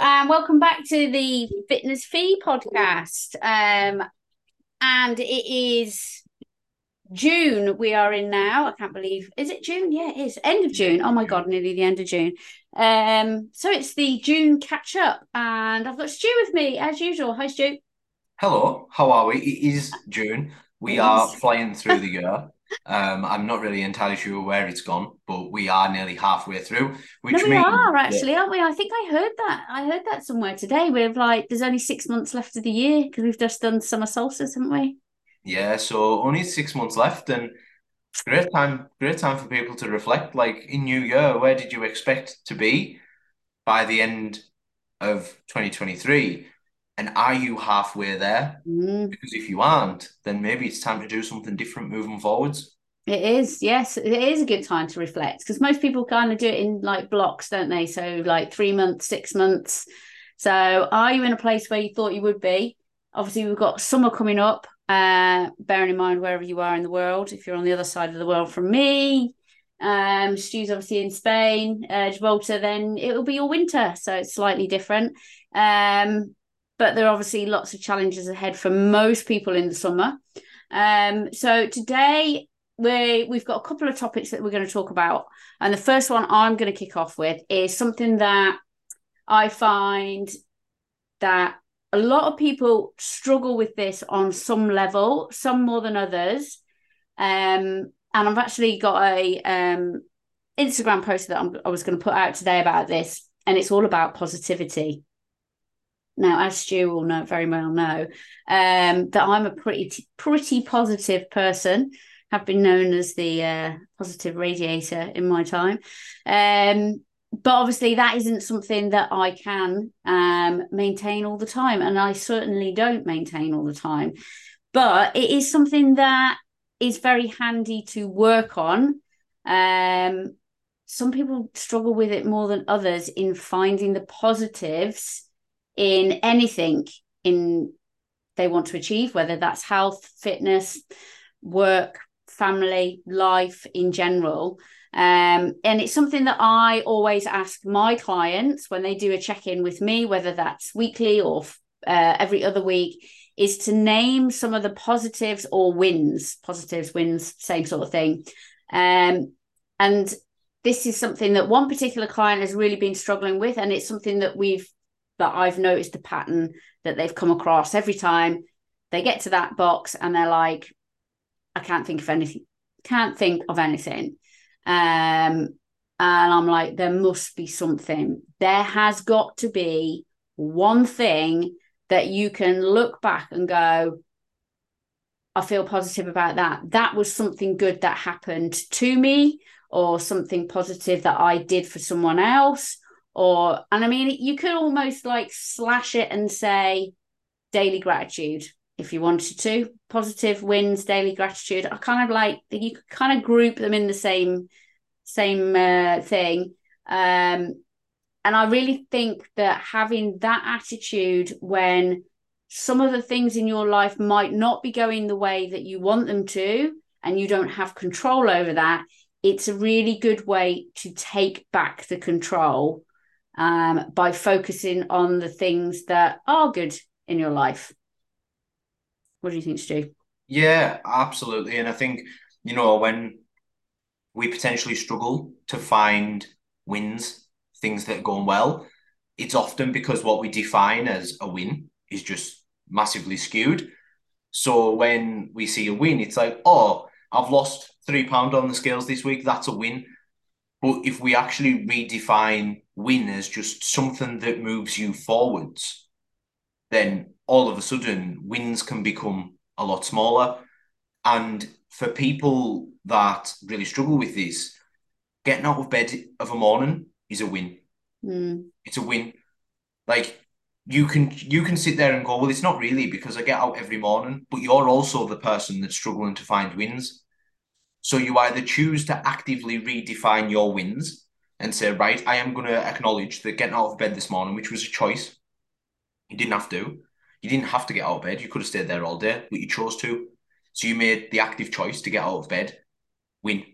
and welcome back to the Fitness Fi podcast. Um, and it is June we are in now. I can't believe is it June? Yeah, it is. End of June. Oh my god, nearly the end of June. Um, so it's the June catch up, and I've got Stu with me as usual. Hi, Stu. Hello, how are we? It is June. We are flying through the year. Um, I'm not really entirely sure where it's gone, but we are nearly halfway through. Which no, we means, are actually, aren't we? I think I heard that. I heard that somewhere today. We've like, there's only six months left of the year because we've just done summer solstice, haven't we? Yeah, so only six months left, and great time, great time for people to reflect. Like in New Year, where did you expect to be by the end of 2023? And are you halfway there? Mm. Because if you aren't, then maybe it's time to do something different moving forwards. It is, yes, it is a good time to reflect because most people kind of do it in like blocks, don't they? So, like three months, six months. So, are you in a place where you thought you would be? Obviously, we've got summer coming up. Uh, bearing in mind wherever you are in the world, if you're on the other side of the world from me, um, Stu's obviously in Spain, uh, Gibraltar, then it'll be all winter, so it's slightly different. Um, but there are obviously lots of challenges ahead for most people in the summer. Um, so today we we've got a couple of topics that we're going to talk about, and the first one I'm going to kick off with is something that I find that a lot of people struggle with this on some level, some more than others. Um, and I've actually got a um, Instagram post that I'm, I was going to put out today about this, and it's all about positivity. Now, as Stu will know very well know, um, that I'm a pretty pretty positive person. Have been known as the uh, positive radiator in my time. Um, but obviously that isn't something that I can um, maintain all the time, and I certainly don't maintain all the time. But it is something that is very handy to work on. Um, some people struggle with it more than others in finding the positives in anything in they want to achieve, whether that's health, fitness, work, family, life in general. Um, and it's something that I always ask my clients when they do a check in with me, whether that's weekly or uh, every other week, is to name some of the positives or wins, positives, wins, same sort of thing. Um, and this is something that one particular client has really been struggling with, and it's something that we've but I've noticed a pattern that they've come across every time they get to that box and they're like, I can't think of anything, can't think of anything. Um, and I'm like, there must be something. There has got to be one thing that you can look back and go, I feel positive about that. That was something good that happened to me, or something positive that I did for someone else, or and i mean you could almost like slash it and say daily gratitude if you wanted to. Positive wins daily gratitude. I kind of like you could kind of group them in the same same uh, thing. Um and i really think that having that attitude when some of the things in your life might not be going the way that you want them to and you don't have control over that it's a really good way to take back the control um, by focusing on the things that are good in your life. What do you think, Stu? Yeah, absolutely. And I think, you know, when we potentially struggle to find wins, things that are going well, it's often because what we define as a win is just massively skewed. So when we see a win, it's like, oh, I've lost three pound on the scales this week. That's a win. But if we actually redefine win as just something that moves you forwards, then all of a sudden wins can become a lot smaller. And for people that really struggle with this, getting out of bed of a morning is a win. Mm. It's a win. Like you can you can sit there and go, well, it's not really because I get out every morning, but you're also the person that's struggling to find wins. So you either choose to actively redefine your wins and say, right, I am going to acknowledge that getting out of bed this morning, which was a choice, you didn't have to. You didn't have to get out of bed. You could have stayed there all day, but you chose to. So you made the active choice to get out of bed, win.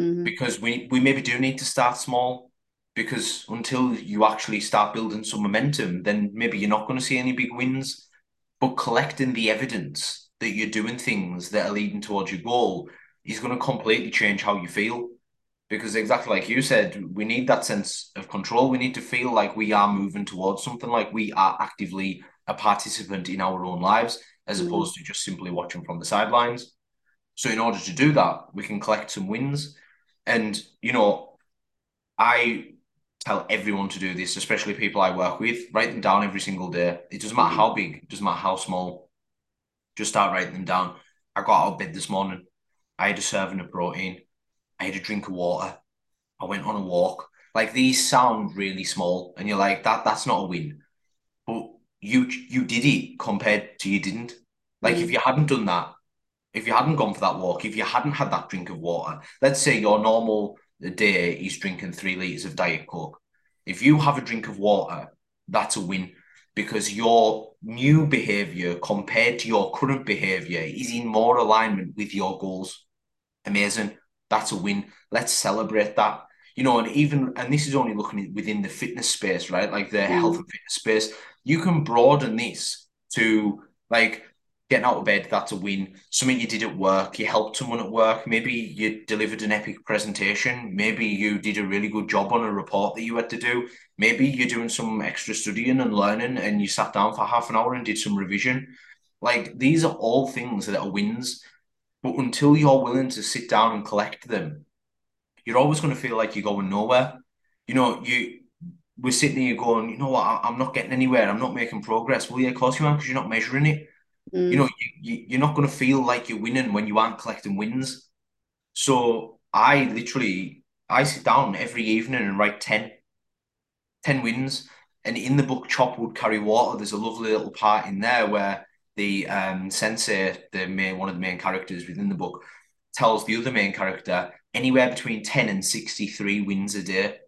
Mm-hmm. Because we, we maybe do need to start small. because until you actually start building some momentum, then maybe you're not going to see any big wins. But collecting the evidence that you're doing things that are leading towards your goal is going to completely change how you feel. Because exactly like you said, we need that sense of control. We need to feel like we are moving towards something, like we are actively a participant in our own lives, as mm. opposed to just simply watching from the sidelines. So, in order to do that, we can collect some wins. And, you know, I tell everyone to do this, especially people I work with. Write them down every single day. It doesn't matter how big, it doesn't matter how small. Just start writing them down. I got out of bed this morning. I had a serving of protein. I had a drink of water. I went on a walk. Like these sound really small, and you're like, that that's not a win. But you you did it compared to you didn't. Like mm. if you hadn't done that, if you hadn't gone for that walk, if you hadn't had that drink of water, let's say your normal day is drinking three liters of Diet Coke. If you have a drink of water, that's a win because your new behavior compared to your current behavior is in more alignment with your goals. Amazing. That's a win. Let's celebrate that. You know, and even, and this is only looking within the fitness space, right? Like the mm. health and fitness space. You can broaden this to like getting out of bed, that's a win. Something you did at work, you helped someone at work, maybe you delivered an epic presentation, maybe you did a really good job on a report that you had to do, maybe you're doing some extra studying and learning and you sat down for half an hour and did some revision. Like these are all things that are wins. But until you're willing to sit down and collect them, you're always going to feel like you're going nowhere. You know, you we're sitting here going, you know what, I'm not getting anywhere, I'm not making progress. Well, yeah, of course you are because you're not measuring it Mm. You know, you, you, are not going to feel like you're winning when you aren't collecting wins. So I literally, I sit down every evening and write 10, 10 wins. And in the book Chop Wood Carry Water, there's a lovely little part in there where the um, sensei, the main one of the main characters within the book, tells the other main character anywhere between 10 and 63 wins a day.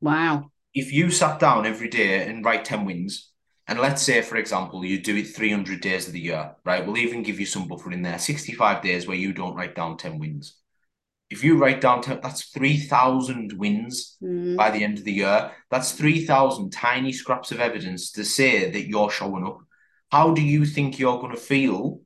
Wow. If you sat down every day and write 10 wins, and let's say, for example, you do it 300 days of the year, right? We'll even give you some buffer in there 65 days where you don't write down 10 wins. If you write down 10, that's 3,000 wins mm. by the end of the year. That's 3,000 tiny scraps of evidence to say that you're showing up. How do you think you're going to feel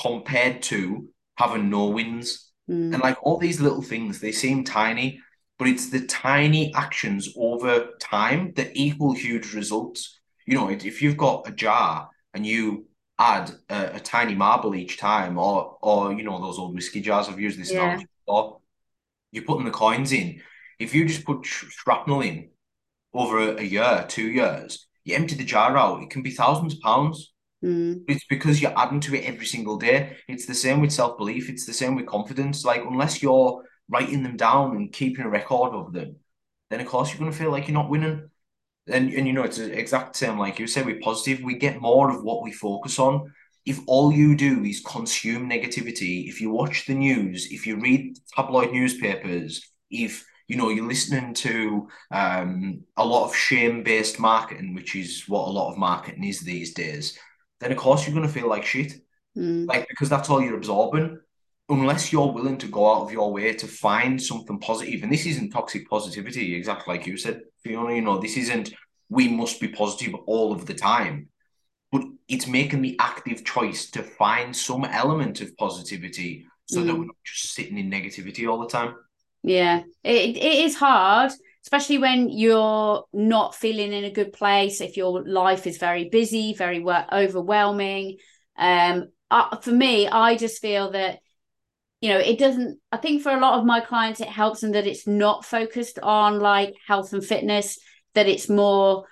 compared to having no wins? Mm. And like all these little things, they seem tiny, but it's the tiny actions over time that equal huge results you know, if you've got a jar and you add a, a, tiny marble each time, or or you know those old whiskey jars. I've used this yeah. before. You're putting the coins in. If you just put shrapnel in over a, a year, two years, you empty the jar out. It can be thousands of pounds. Mm. It's because you're adding to it every single day. It's the same with self belief. It's the same with confidence. Like unless you're writing them down and keeping a record of them, then of course you're going to feel like you're not winning and and you know it's the exact same like you said with positive we get more of what we focus on if all you do is consume negativity if you watch the news if you read tabloid newspapers if you know you're listening to um, a lot of shame-based marketing which is what a lot of marketing is these days then of course you're going to feel like shit mm. like because that's all you're absorbing unless you're willing to go out of your way to find something positive, and this isn't toxic positivity, exactly like you said, Fiona, you know, this isn't we must be positive all of the time, but it's making the active choice to find some element of positivity so mm. that we're not just sitting in negativity all the time. Yeah, it, it is hard, especially when you're not feeling in a good place. If your life is very busy, very work overwhelming. Um, uh, for me, I just feel that you know it doesn't i think for a lot of my clients it helps them that it's not focused on like health and fitness that it's more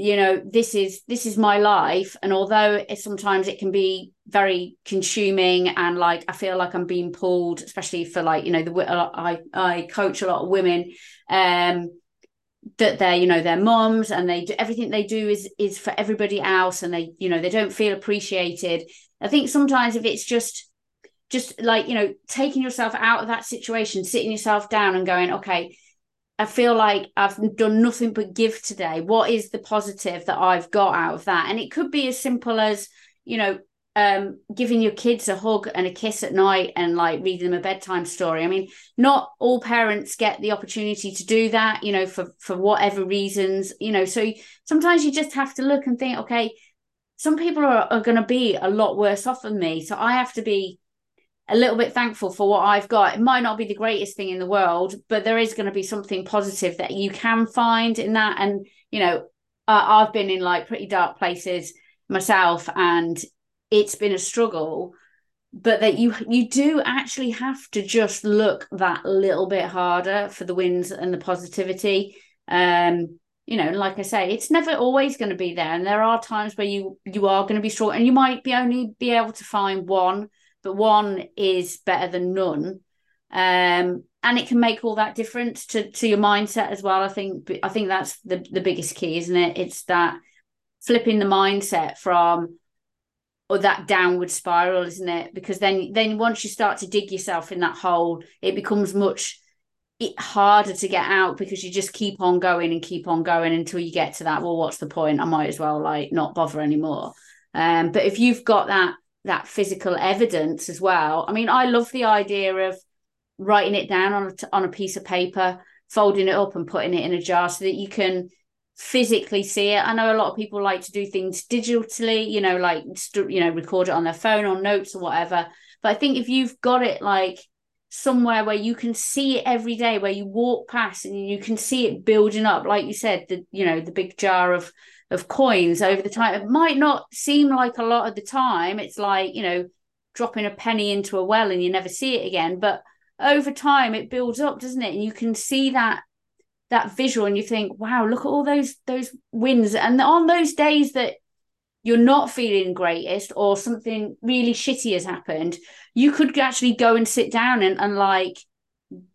you know this is this is my life. And although it, sometimes it can be very consuming and like i feel like i'm being pulled especially for like you know the i i coach a lot of women um that they're you know they're moms and they do everything they do is is for everybody else and they you know they don't feel appreciated. I think sometimes if it's just just like you know taking yourself out of that situation sitting yourself down and going okay i feel like i've done nothing but give today what is the positive that i've got out of that and it could be as simple as you know um, giving your kids a hug and a kiss at night and like reading them a bedtime story. I mean, not all parents get the opportunity to do that, you know, for for whatever reasons, you know. So sometimes you just have to look and think, okay, some people are, are going to be a lot worse off than me, so I have to be a little bit thankful for what I've got. It might not be the greatest thing in the world, but there is going to be something positive that you can find in that. And you know, uh, I've been in like pretty dark places myself, and it's been a struggle but that you you do actually have to just look that little bit harder for the wins and the positivity um you know like i say it's never always going to be there and there are times where you you are going to be short and you might be only be able to find one but one is better than none. Um and it can make all that difference to to your mindset as well i think i think that's the the biggest key isn't it? It's that flipping the mindset from or that downward spiral isn't it? Because then then once you start to dig yourself in that hole it becomes much harder to get out because you just keep on going and keep on going until you get to that well what's the point? I might as well like not bother anymore. Um but if you've got that that physical evidence as well i mean i love the idea of writing it down on a, on a piece of paper folding it up and putting it in a jar so that you can physically see it. I know a lot of people like to do things digitally, you know, like you know, record it on their phone or notes or whatever. But I think if you've got it like somewhere where you can see it every day, where you walk past and you can see it building up, like you said, the you know, the big jar of of coins over the time. It might not seem like a lot of the time. It's like, you know, dropping a penny into a well and you never see it again. But over time it builds up, doesn't it? And you can see that that visual and you think, wow, look at all those those wins. And on those days that you're not feeling greatest or something really shitty has happened, you could actually go and sit down and, and like,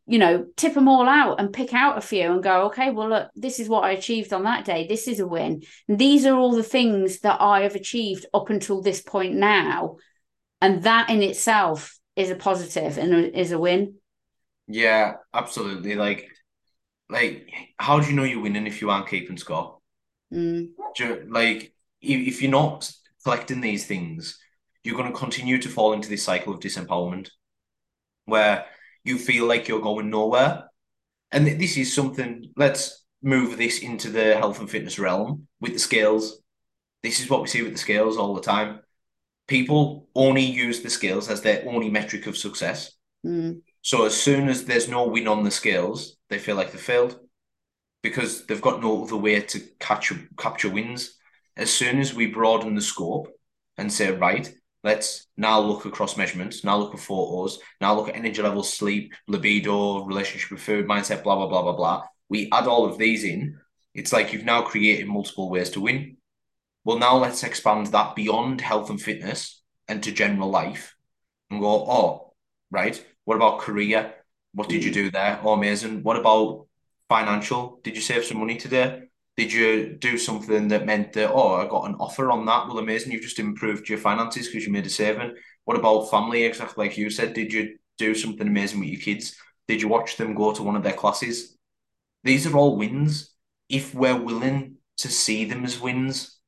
you know, tip them all out and pick out a few and go, okay, well, look, this is what I achieved on that day. This is a win. And these are all the things that I have achieved up until this point now. And that in itself is a positive and is a win. Yeah, absolutely. Like like how do you know you're winning if you aren't keeping score? Mm. You, like if, if you're not collecting these things, you're going to continue to fall into this cycle of disempowerment where you feel like you're going nowhere. And this is something, let's move this into the health and fitness realm with the scales. This is what we see with the scales all the time. People only use the scales as their only metric of success. Mm. So as soon as there's no win on the scales, they feel like they failed because they've got no other way to capture capture wins. As soon as we broaden the scope and say, right, let's now look across measurements, now look at photos, now look at energy levels, sleep, libido, relationship with food, mindset, blah, blah, blah, blah, blah. We add all of these in. It's like you've now created multiple ways to win. Well, now let's expand that beyond health and fitness and to general life and go, oh, right, what about career? What did you mm. do there? Oh, amazing. What about financial? Did you save some money today? Did you do something that meant that, oh, I got an offer on that? Well, amazing. You've just improved your finances because you made a saving. What about family? Exactly like you said. Did you do something amazing with your kids? Did you watch them go to one of their classes? These are all wins. If we're willing to see them as wins,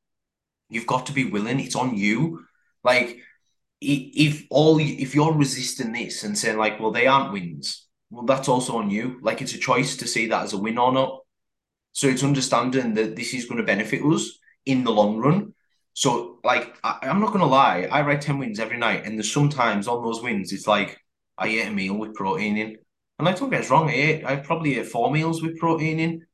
you've got to be willing. It's on you. Like, if all if you're resisting this and saying like, well, they aren't wins, well, that's also on you. Like it's a choice to see that as a win or not. So it's understanding that this is going to benefit us in the long run. So like I, am not gonna lie, I write 10 wins every night, and there's sometimes on those wins, it's like I ate a meal with protein in. And like don't get us wrong, I ate I probably ate four meals with protein in.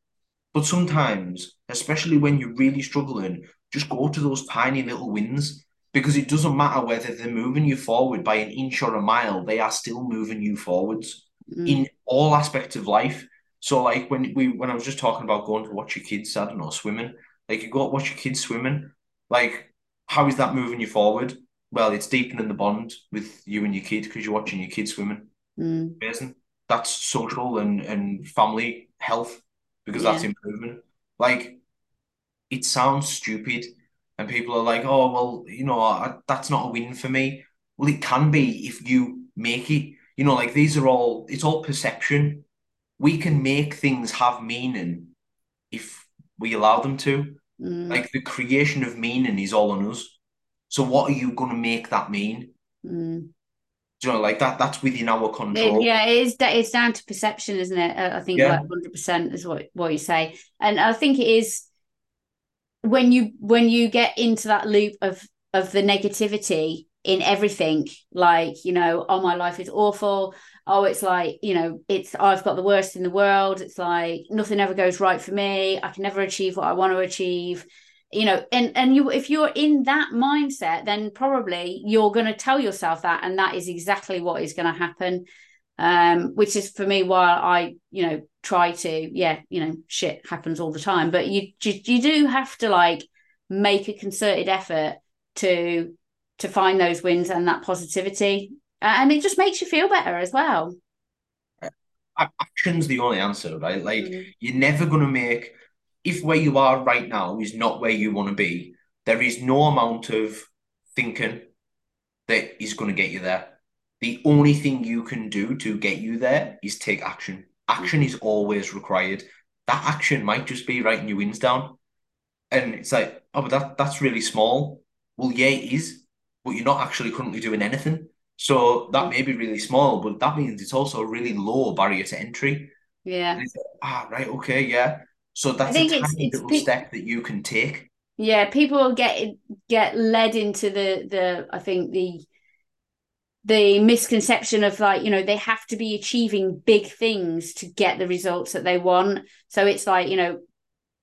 But sometimes, especially when you're really struggling, just go to those tiny little wins because it doesn't matter whether they're moving you forward by an inch or a mile, they are still moving you forwards mm. in all aspects of life. So like when we when I was just talking about going to watch your kids, I don't know, swimming, like you go watch your kids swimming, like how is that moving you forward? Well, it's deepening the bond with you and your kid because you're watching your kids swimming. Mm. Amazing. That's social and and family health because yeah. that's improvement. Like it sounds stupid and people are like, oh, well, you know, I, that's not a win for me. Well, it can be if you make it. You know, like these are all, it's all perception. We can make things have meaning if we allow them to. Mm. Like the creation of meaning is all on us. So what are you going to make that mean? Mm. Do you know, like that? That's within our control. It, yeah, it is. It's down to perception, isn't it? I think Yeah. like hundred percent is what what you say, and I think it is when you when you get into that loop of of the negativity in everything, like you know, oh my life is awful. Oh, it's like you know, it's I've got the worst in the world. It's like nothing ever goes right for me. I can never achieve what I want to achieve you know and and you if you're in that mindset then probably you're going to tell yourself that and that is exactly what is going to happen um which is for me why i you know try to yeah you know shit happens all the time but you you, you do have to like make a concerted effort to to find those wins and that positivity and it just makes you feel better as well Action's the only answer, right? Like Mm. you're never going to make if where you are right now is not where you want to be. There is no amount of thinking that is going to get you there. The only thing you can do to get you there is take action. Action is always required. That action might just be writing your wins down. And it's like, oh, but that, that's really small. Well, yeah, it is, but you're not actually currently doing anything. So that may be really small, but that means it's also a really low barrier to entry. yeah like, ah, right, okay, yeah. So that's a tiny it's- it's little pe- step that you can take. yeah people get get led into the the i think the the misconception of like you know they have to be achieving big things to get the results that they want so it's like you know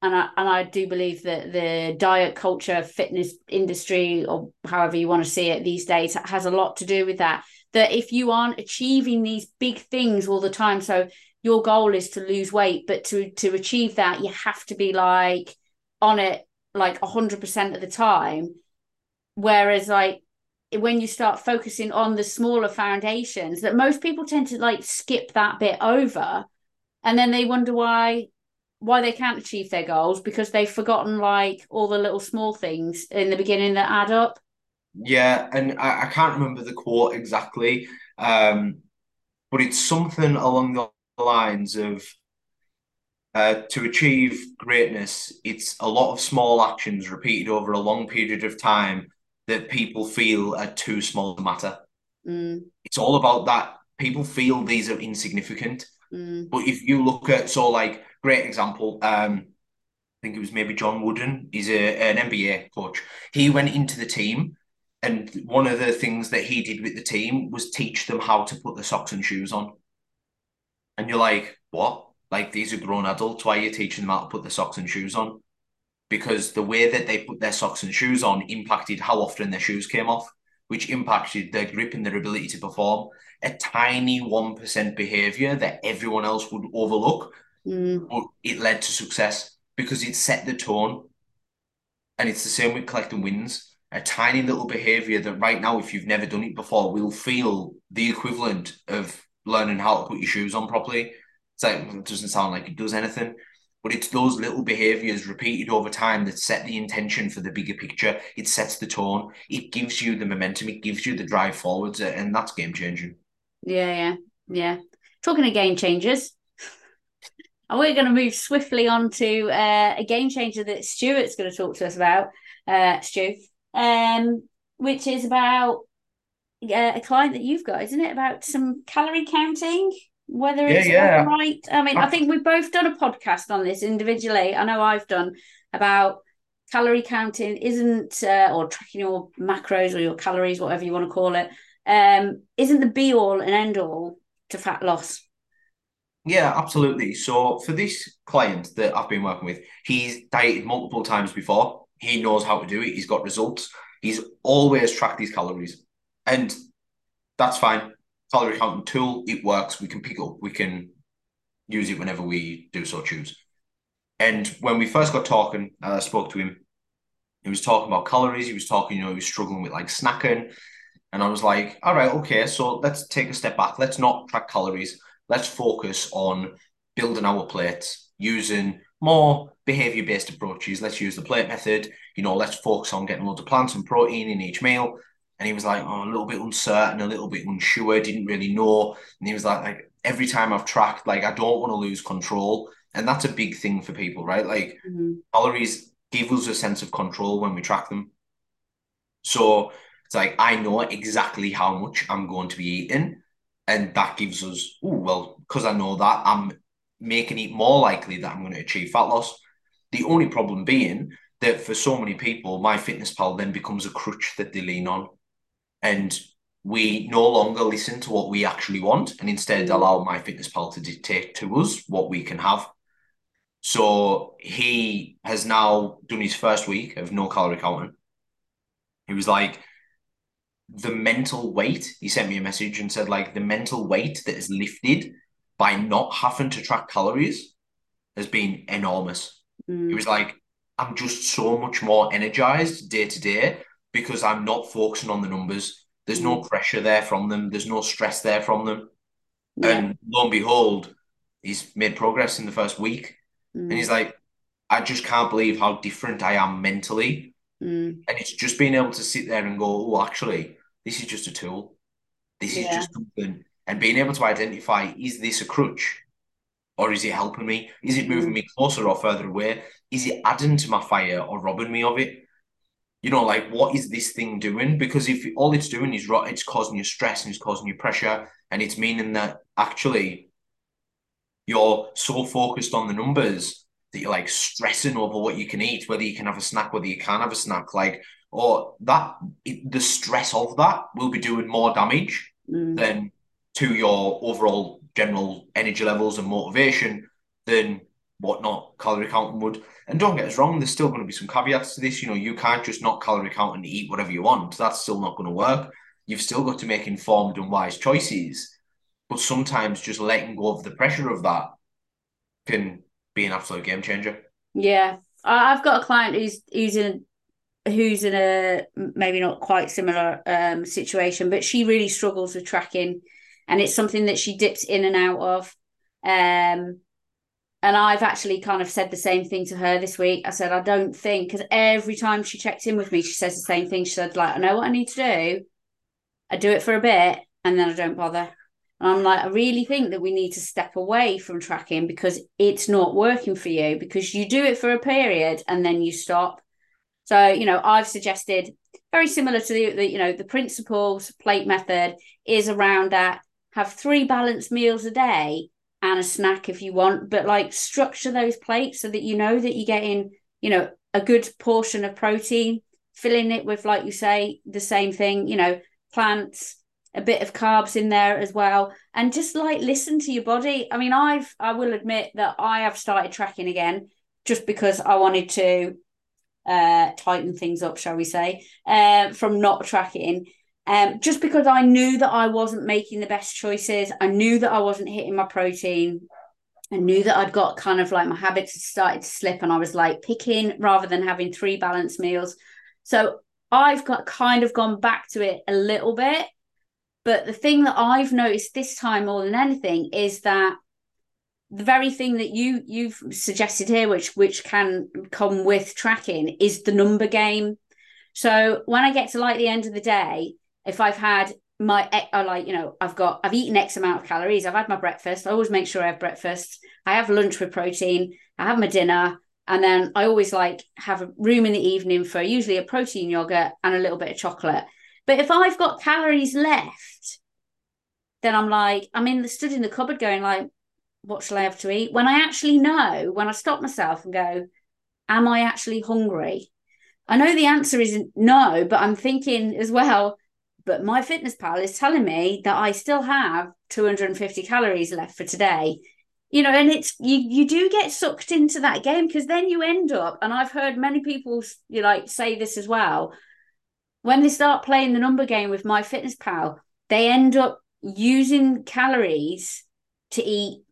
and I and I do believe that the diet culture fitness industry or however you want to see it these days has a lot to do with that. That if you aren't achieving these big things all the time so your goal is to lose weight but to to achieve that you have to be like on it like 100% of the time. Whereas like when you start focusing on the smaller foundations that most people tend to like skip that bit over and then they wonder why why they can't achieve their goals because they've forgotten like all the little small things in the beginning that add up Yeah, and I, I can't remember the quote exactly, um, but it's something along the lines of uh, to achieve greatness, it's a lot of small actions repeated over a long period of time that people feel are too small to matter. mm, It's all about that. People feel these are insignificant. mm, But if you look at, so like, great example, um, I think it was maybe John Wooden. He's a, an NBA coach. He went into the team, and one of the things that he did with the team was teach them how to put the socks and shoes on. And you're like, what? Like, these are grown adults. Why are you teaching them how to put the socks and shoes on? Because the way that they put their socks and shoes on impacted how often their shoes came off, which impacted their grip and their ability to perform. A tiny 1% behavior that everyone else would overlook mm, but it led to success because it set the tone. And it's the same with collecting wins. A tiny little behavior that right now, if you've never done it before, will feel the equivalent of learning how to put your shoes on properly. It's like it doesn't sound like it does anything, but it's those little behaviors repeated over time that set the intention for the bigger picture. It sets the tone. It gives you the momentum. It gives you the drive forwards, and that's game changing. yeah yeah yeah talking of game changers and we're going to move swiftly on to uh, a game changer that Stuart's going to talk to us about, uh, Stu, um, which is about uh, a client that you've got, isn't it? About some calorie counting, whether Yeah, it's yeah. right. I mean, I think we've both done a podcast on this individually. I know I've done about calorie counting isn't, uh, or tracking your macros or your calories, whatever you want to call it, um, isn't the be all and end all to fat loss. Yeah, absolutely. So for this client that I've been working with, he's dieted multiple times before. He knows how to do it. He's got results. He's always tracked his calories. And that's fine. Calorie counting tool, it works. We can pick up, we can use it whenever we do so choose. And when we first got talking, I uh, spoke to him. He was talking about calories. He was talking, you know, he was struggling with like snacking. And I was like, all right, okay, so let's take a step back. Let's not track calories. Let's focus on building our plates using more behavior based approaches. Let's use the plate method. You know, let's focus on getting loads of plants and protein in each meal. And he was like, oh, a little bit uncertain, a little bit unsure, didn't really know. And he was like, like every time I've tracked, like I don't want to lose control. And that's a big thing for people, right? Like Mhm. calories give us a sense of control when we track them. So it's like I know exactly how much I'm going to be eating. And that gives us, oh, well, because I know that, I'm making it more likely that I'm going to achieve fat loss. The only problem being that for so many people, MyFitnessPal then becomes a crutch that they lean on. And we no longer listen to what we actually want and instead mm. allow MyFitnessPal to dictate to us what we can have. So he has now done his first week of no calorie counting. He was like, the mental weight, he sent me a message and said, like, the mental weight that is lifted by not having to track calories has been enormous. Mm. He was like, I'm just so much more energized day to day because I'm not focusing on the numbers. There's no mm. pressure there from them. There's no stress there from them. Yeah. And lo and behold, he's made progress in the first week. Mm. And he's like, I just can't believe how different I am mentally. Mm. And it's just being able to sit there and go, oh, actually, this is just a tool. This yeah. is just something. And being able to identify, is this a crutch? Or is it helping me? Is it moving mm. me closer or further away? Is it adding to my fire or robbing me of it? You know, like what is this thing doing? Because if all it's doing is it's causing you stress and it's causing you pressure, and it's meaning that actually you're so focused on the numbers that you're like stressing over what you can eat, whether you can have a snack, whether you can't have a snack, like, or that it, the stress of that will be doing more damage mm. than to your overall general energy levels and motivation than what not calorie counting would. And don't get us wrong, there's still going to be some caveats to this. You know, you can't just not calorie count and eat whatever you want. That's still not going to work. You've still got to make informed and wise choices. But sometimes just letting go of the pressure of that can be an absolute game changer. Yeah, I've got a client who's who's in who's in a maybe not quite similar um, situation, but she really struggles with tracking, and it's something that she dips in and out of. Um, and I've actually kind of said the same thing to her this week. I said I don't think because every time she checked in with me, she says the same thing. She said like I know what I need to do. I do it for a bit and then I don't bother. And I'm like, I really think that we need to step away from tracking because it's not working for you because you do it for a period and then you stop. So, you know, I've suggested very similar to the, the you know, the principles plate method is around that have three balanced meals a day and a snack if you want, but like structure those plates so that you know that you're getting, you know, a good portion of protein, filling it with, like you say, the same thing, you know, plants, a bit of carbs in there as well and just like listen to your body. I mean i've i will admit that i have started tracking again just because i wanted to uh tighten things up shall we say uh, from not tracking um just because i knew that i wasn't making the best choices i knew that i wasn't hitting my protein I knew that I'd got kind of like my habits started to slip and I was like picking rather than having three balanced meals. So I've got kind of gone back to it a little bit but the thing that I've noticed this time more than anything is that the very thing that you you've suggested here, which which can come with tracking, is the number game. So when I get to like the end of the day, if I've had my I like you know I've got I've eaten X amount of calories, I've had my breakfast. I always make sure I have breakfast. I have lunch with protein. I have my dinner, and then I always like have a room in the evening for usually a protein yogurt and a little bit of chocolate. But if I've got calories left, then I'm like, I'm in the stood in the cupboard going like, what shall I have to eat? When I actually know, when I stop myself and go, am I actually hungry? I know the answer isn't no, but I'm thinking as well, but MyFitnessPal is telling me that I still have 250 calories left for today. You know, and it's you you do get sucked into that game because then you end up, and I've heard many people you like say this as well when they start playing the number game with MyFitnessPal, they end up using calories to eat.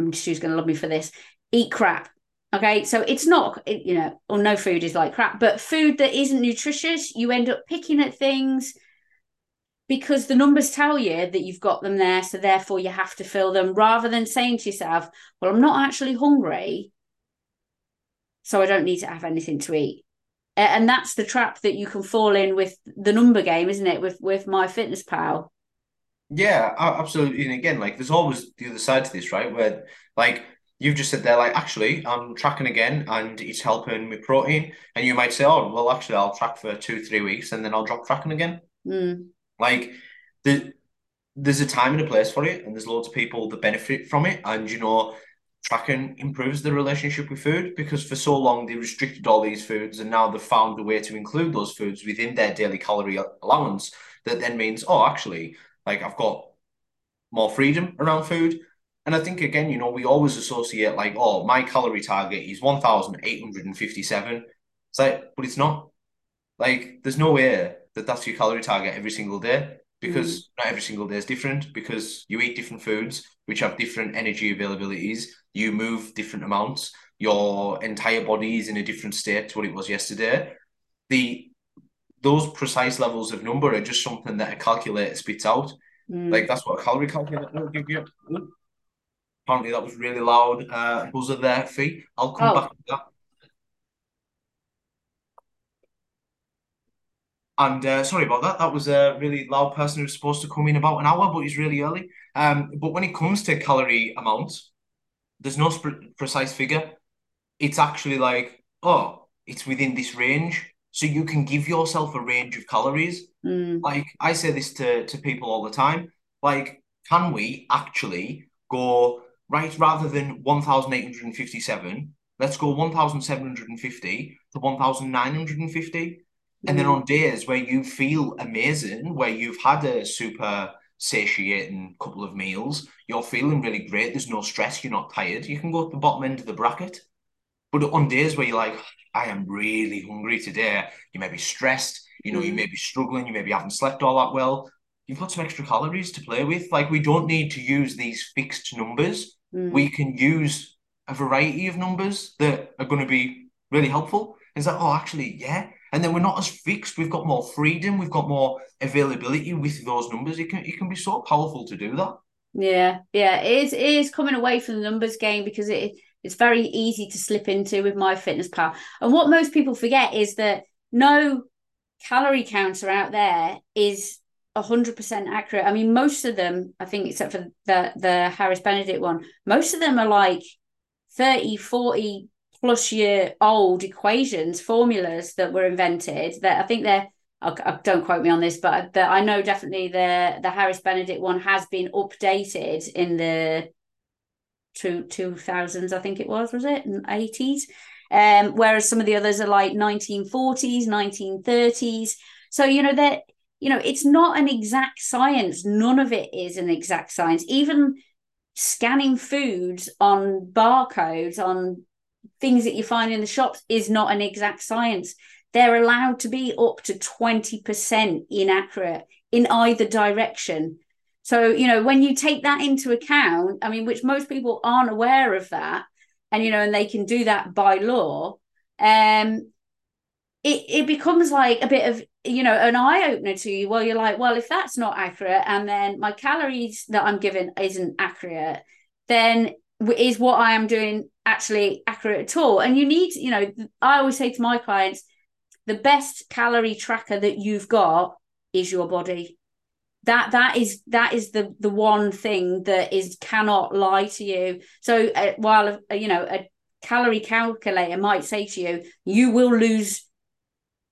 Mm, Stu's going to love me for this. Eat crap. Okay, so it's not you know, or no food is like crap, but food that isn't nutritious, you end up picking at things because the numbers tell you that you've got them there, so therefore you have to fill them, rather than saying to yourself, "Well, I'm not actually hungry, so I don't need to have anything to eat." and that's the trap that you can fall in with the number game isn't it with with MyFitnessPal yeah absolutely and again like there's always the other side to this right where like you've just said there, like, actually, I'm tracking again and it's helping with protein. And you might say, oh, well, actually, I'll track for two, three weeks and then I'll drop tracking again. Mm. Like, the, there's a time and a place for it, and there's loads of people that benefit from it. And, you know, tracking improves the relationship with food because for so long they restricted all these foods and now they've found a way to include those foods within their daily calorie allowance that then means oh actually like i've got more freedom around food. And i think again you know we always associate like oh my calorie target is 1857 it's like but it's not. Like there's no way that that's your calorie target every single day because mm. not every single day is different because you eat different foods which have different energy availabilities. You move different amounts. Your entire body is in a different state to what it was yesterday. The those precise levels of number are just something that a calculator spits out mm. like that's what a calorie calculator will give you apparently that was really loud uh buzzer there Fi i'll come oh. back to that And uh, sorry about that. That was a really loud person who was supposed to come in about an hour, but he's really early. Um, but when it comes to calorie amounts, there's no sp- precise figure. It's actually like, oh, it's within this range. So you can give yourself a range of calories. Mm. Like I say this to, to people all the time. Like, can we actually go right rather than 1,857, let's go 1,750 to 1,950 and then mm. on days where you feel amazing, where you've had a super satiating couple of meals, you're feeling really great, there's no stress, you're not tired, you can go to the bottom end of the bracket. But on days where you're like, I am really hungry today, you may be stressed, you know, mm. you may be struggling, you maybe haven't slept all that well, you've got some extra calories to play with. Like, we don't need to use these fixed numbers. Mm. We can use a variety of numbers that are going to be really helpful. It's like, oh, actually, yeah, and then we're not as fixed. We've got more freedom. We've got more availability with those numbers. It can it can be so powerful to do that. Yeah, yeah, it is. It is coming away from the numbers game because it it's very easy to slip into with MyFitnessPal. And what most people forget is that no calorie counter out there is 100% accurate. I mean, most of them, I think, except for the the Harris Benedict one, most of them are like 30, 40 plus year old equations, formulas that were invented that I think they're don't quote me on this, but the, I know definitely the the Harris Benedict one has been updated in the two two thousands, I think it was, was it, eighties. Um, whereas some of the others are like nineteen forties, nineteen thirties. So you know that you know it's not an exact science. None of it is an exact science. Even scanning foods on barcodes on things that you find in the shops is not an exact science. They're allowed to be up to 20% inaccurate in either direction. So, you know, when you take that into account, I mean, which most people aren't aware of that, and you know, and they can do that by law, um, it, it becomes like a bit of you know an eye opener to you. Well, you're like, well, if that's not accurate, and then my calories that I'm given isn't accurate, then is what I am doing actually accurate at all? And you need, you know, I always say to my clients, the best calorie tracker that you've got is your body. That that is that is the the one thing that is cannot lie to you. So uh, while uh, you know a calorie calculator might say to you, you will lose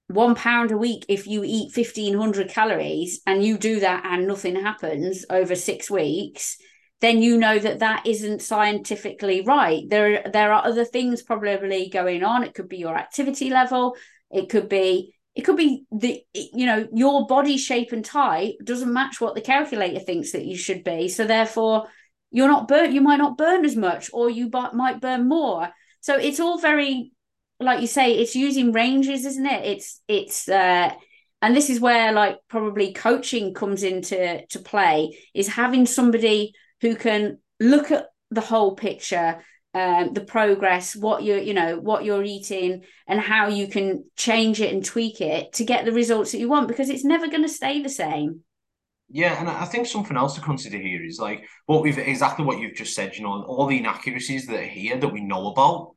one pound a week if you eat 1500 calories and you do that and nothing happens over six weeks then you know that that isn't scientifically right. There, there are other things probably going on. It could be your activity level. It could be, it could be the, you know, your body shape and type doesn't match what the calculator thinks that you should be. So therefore, you're not burnt. You might not burn as much, or you might burn more. So it's all very, like you say, it's using ranges, isn't it? It's, it's, uh, and this is where like probably coaching comes into to play is having somebody who can look at the whole picture um, the progress what you're you know what you're eating and how you can change it and tweak it to get the results that you want because it's never going to stay the same. Yeah and i think something else to consider here is like what we've exactly what you've just said you know all the inaccuracies that are here that we know about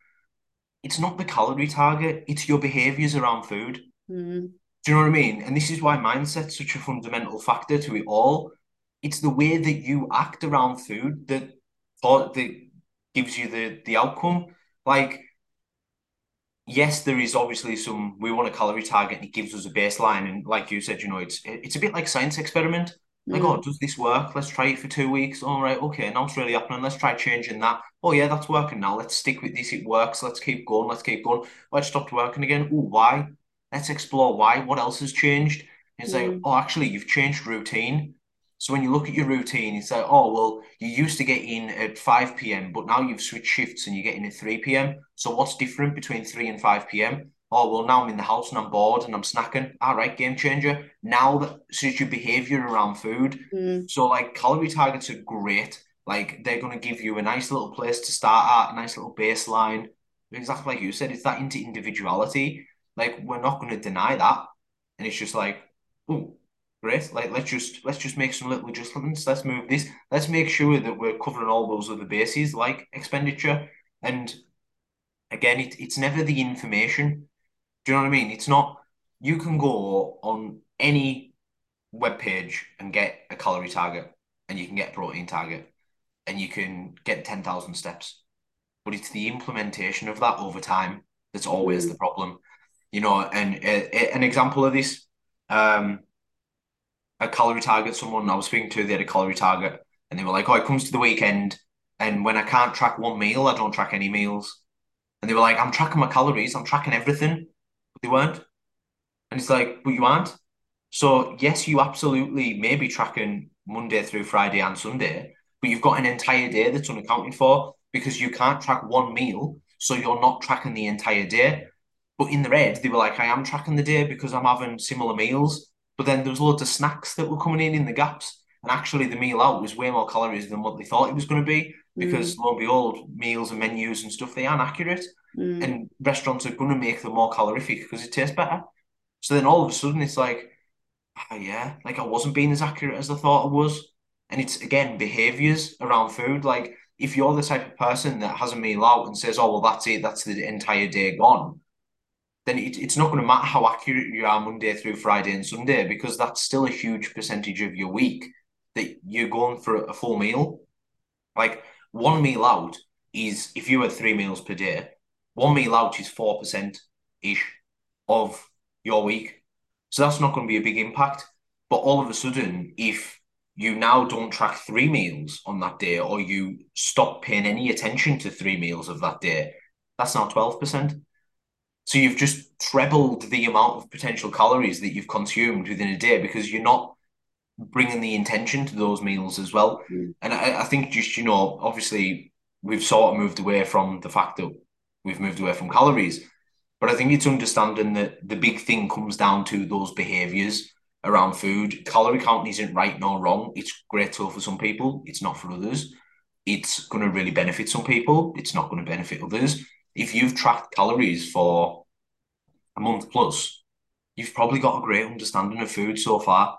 it's not the calorie target it's your behaviors around food. Mm. do you know what i mean? And this is why mindset's such a fundamental factor to it all. It's the way that you act around food that that gives you the the outcome. Like, yes, there is obviously some. We want a calorie target, and it gives us a baseline. And like you said, you know, it's it's a bit like science experiment. Like, oh, Mm, does this work? Let's try it for two weeks. All right, okay, now it's really happening. Let's try changing that. Oh yeah, that's working now. Let's stick with this. It works. Let's keep going. Let's keep going. Oh, it stopped working again. Oh, why? Let's explore why. What else has changed? It's like, mm, oh, actually, you've changed routine. So when you look at your routine, it's like, oh, well, you used to get in at 5 p.m., but now you've switched shifts and you're getting at 3 p.m. So what's different between 3 and 5 p.m.? Oh, well, now I'm in the house and I'm bored and I'm snacking. All right, game changer. Now that suits your behavior around food. mm, So like calorie targets are great. Like they're going to give you a nice little place to start at, a nice little baseline. Exactly like you said, it's that into individuality. Like we're not going to deny that. And it's just like, oh, great. Like let's just let's just make some little adjustments. Let's move this. Let's make sure that we're covering all those other bases like expenditure. And again, it, it's never the information. Do you know what I mean? It's not you can go on any web page and get a calorie target and you can get a protein target and you can get 10,000 steps. But it's the implementation of that over time that's always mm, the problem. You know, and uh, an example of this, um, a calorie target, someone I was speaking to, they had a calorie target and they were like, oh, it comes to the weekend. And when I can't track one meal, I don't track any meals. And they were like, I'm tracking my calories, I'm tracking everything. But they weren't. And it's like, but you aren't. So yes, you absolutely may be tracking Monday through Friday and Sunday, but you've got an entire day that's unaccounted for because you can't track one meal, so you're not tracking the entire day. But in the head, they were like, I am tracking the day because I'm having similar meals. But then there was loads of snacks that were coming in in the gaps. And actually, the meal out was way more calories than what they thought it was going to be because mm, lo and behold, meals and menus and stuff, they aren't accurate. mm. And restaurants are going to make them more calorific because it tastes better. So then all of a sudden, it's like, Ah, yeah, like I wasn't being as accurate as I thought I was. And it's again behaviors around food. Like if you're the type of person that has a meal out and says, "Oh, well, that's it, that's the entire day gone," then it, it's not going to matter how accurate you are Monday through Friday and Sunday because that's still a huge percentage of your week that you're going for a full meal. Like one meal out is if you had three meals per day, one meal out is four percent ish of your week. So that's not going to be a big impact. But all of a sudden, if you now don't track three meals on that day, or you stop paying any attention to three meals of that day, that's now 12%. So you've just trebled the amount of potential calories that you've consumed within a day because you're not bringing the intention to those meals as well. mm. And I, I think just, you know, obviously we've sort of moved away from the fact that we've moved away from calories. But I think it's understanding that the big thing comes down to those behaviors around food. Calorie counting isn't right nor wrong. It's great tool for some people, it's not for others. It's going to really benefit some people, it's not going to benefit others. If you've tracked calories for a month plus, you've probably got a great understanding of food so far.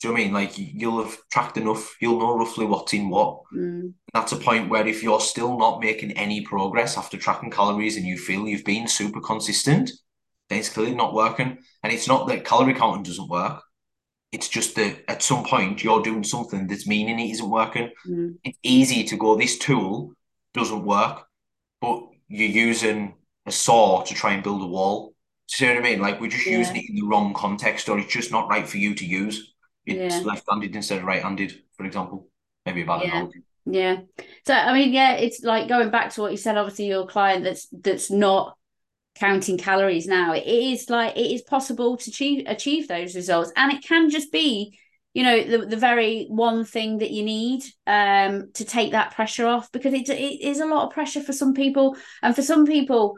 Do you know what I mean? Like you'll have tracked enough, you'll know roughly what's in what. Mm, That's a point where if you're still not making any progress after tracking calories and you feel you've been super consistent, then it's clearly not working. And it's not that calorie counting doesn't work. It's just that at some point you're doing something that's meaning it isn't working. mm. It's easy to go, this tool doesn't work, but you're using a saw to try and build a wall. Do you See what I mean? Like we're just using it in the wrong context, or it's just not right for you to use. It's yeah, left-handed instead of right-handed, for example. Maybe a bad yeah, analogy. yeah. So I mean, yeah, it's like going back to what you said. Obviously, your client that's that's not counting calories now. It is like it is possible to achieve achieve those results, and it can just be, you know, the the very one thing that you need um to take that pressure off because it it is a lot of pressure for some people, and for some people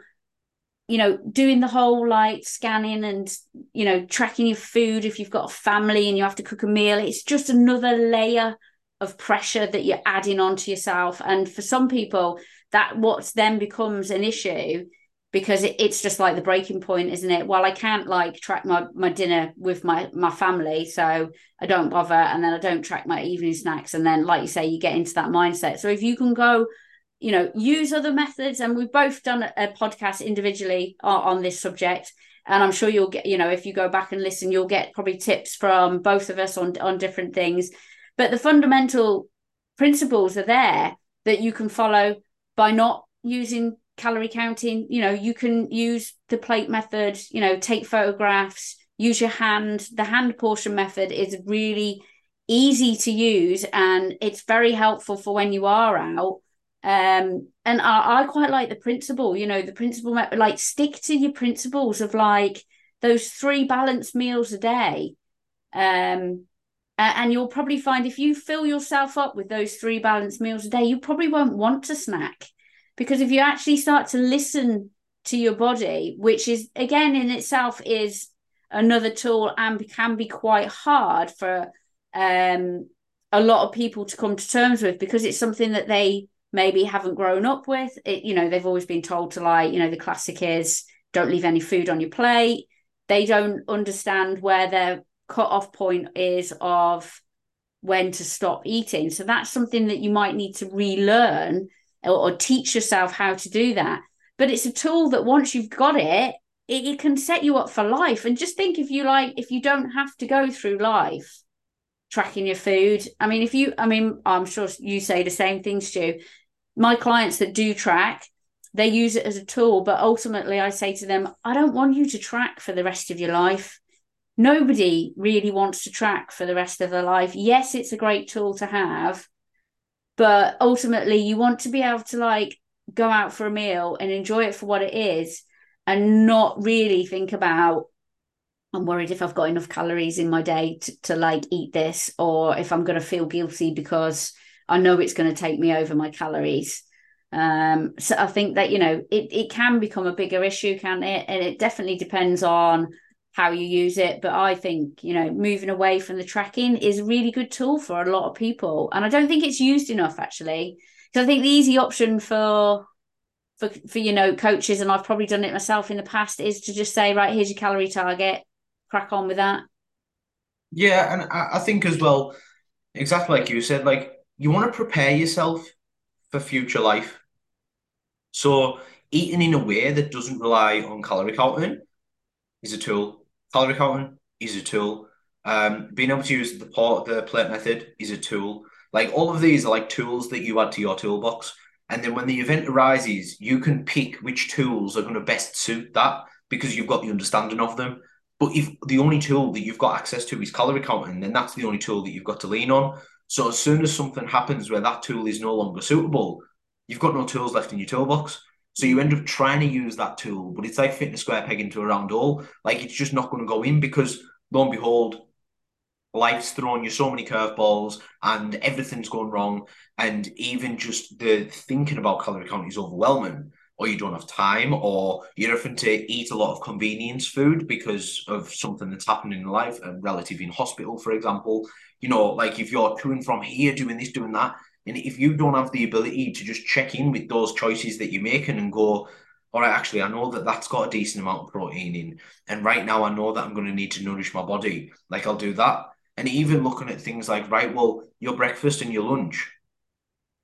you know, doing the whole like scanning and, you know, tracking your food if you've got a family and you have to cook a meal, it's just another layer of pressure that you're adding onto yourself. And for some people, that what then becomes an issue because it, it's just like the breaking point, isn't it? Well, I can't like track my my dinner with my my family, so I don't bother, and then I don't track my evening snacks, and then like you say, you get into that mindset. So if you can go you know use other methods and we've both done a, podcast individually on, on, this subject and i'm sure you'll get you know if you go back and listen you'll get probably tips from both of us on on different things but the fundamental principles are there that you can follow by not using calorie counting, you know, you can use the plate method, you know, take photographs, use your hand. The hand portion method is really easy to use and it's very helpful for when you are out. Um, and I, I quite like the principle, you know, the principle, like stick to your principles of like those three balanced meals a day. Um, and you'll probably find if you fill yourself up with those three balanced meals a day, you probably won't want to snack because if you actually start to listen to your body which is again in itself is another tool and can be quite hard for um, a lot of people to come to terms with because it's something that they maybe haven't grown up with. It you know they've always been told to like you know the classic is don't leave any food on your plate. They don't understand where their cut off point is of when to stop eating. So that's something that you might need to relearn or, or teach yourself how to do that. But it's a tool that once you've got it, it, it can set you up for life. And just think if you like, if you don't have to go through life tracking your food. I mean, if you, I mean, I'm sure you say the same thing, Stu. My clients that do track, they use it as a tool, but ultimately I say to them, I don't want you to track for the rest of your life. Nobody really wants to track for the rest of their life. Yes, it's a great tool to have, but ultimately you want to be able to like go out for a meal and enjoy it for what it is and not really think about I'm worried if I've got enough calories in my day to, to like eat this or if I'm going to feel guilty because I know it's going to take me over my calories. Um, so I think that, you know, it, it can become a bigger issue, can it? And it definitely depends on how you use it. But I think, you know, moving away from the tracking is a really good tool for a lot of people. And I don't think it's used enough actually. Because I think the easy option for for for you know coaches, and I've probably done it myself in the past, is to just say, right, here's your calorie target, crack on with that. Yeah, and I, I think as well, exactly like you said, like you want to prepare yourself for future life. So eating in a way that doesn't rely on calorie counting is a tool calorie counting is a tool. Um, being able to use the port, the plate method is a tool. Like all of these are like tools that you add to your toolbox. And then when the event arises, you can pick which tools are going to best suit that because you've got the understanding of them. But if the only tool that you've got access to is calorie counting, then that's the only tool that you've got to lean on. So as soon as something happens where that tool is no longer suitable, you've got no tools left in your toolbox. So you end up trying to use that tool, but it's like fitting a square peg into a round hole. Like it's just not going to go in because lo and behold, life's thrown you so many curveballs and everything's going wrong. And even just the thinking about calorie count is overwhelming, or you don't have time, or you're having to eat a lot of convenience food because of something that's happening in life, a relative in hospital, for example. You know, like if you're to and from here doing this, doing that, and if you don't have the ability to just check in with those choices that you're making and go, all right, actually, I know that that's got a decent amount of protein in. And right now, I know that I'm going to need to nourish my body. Like, I'll do that. And even looking at things like, right, well, your breakfast and your lunch,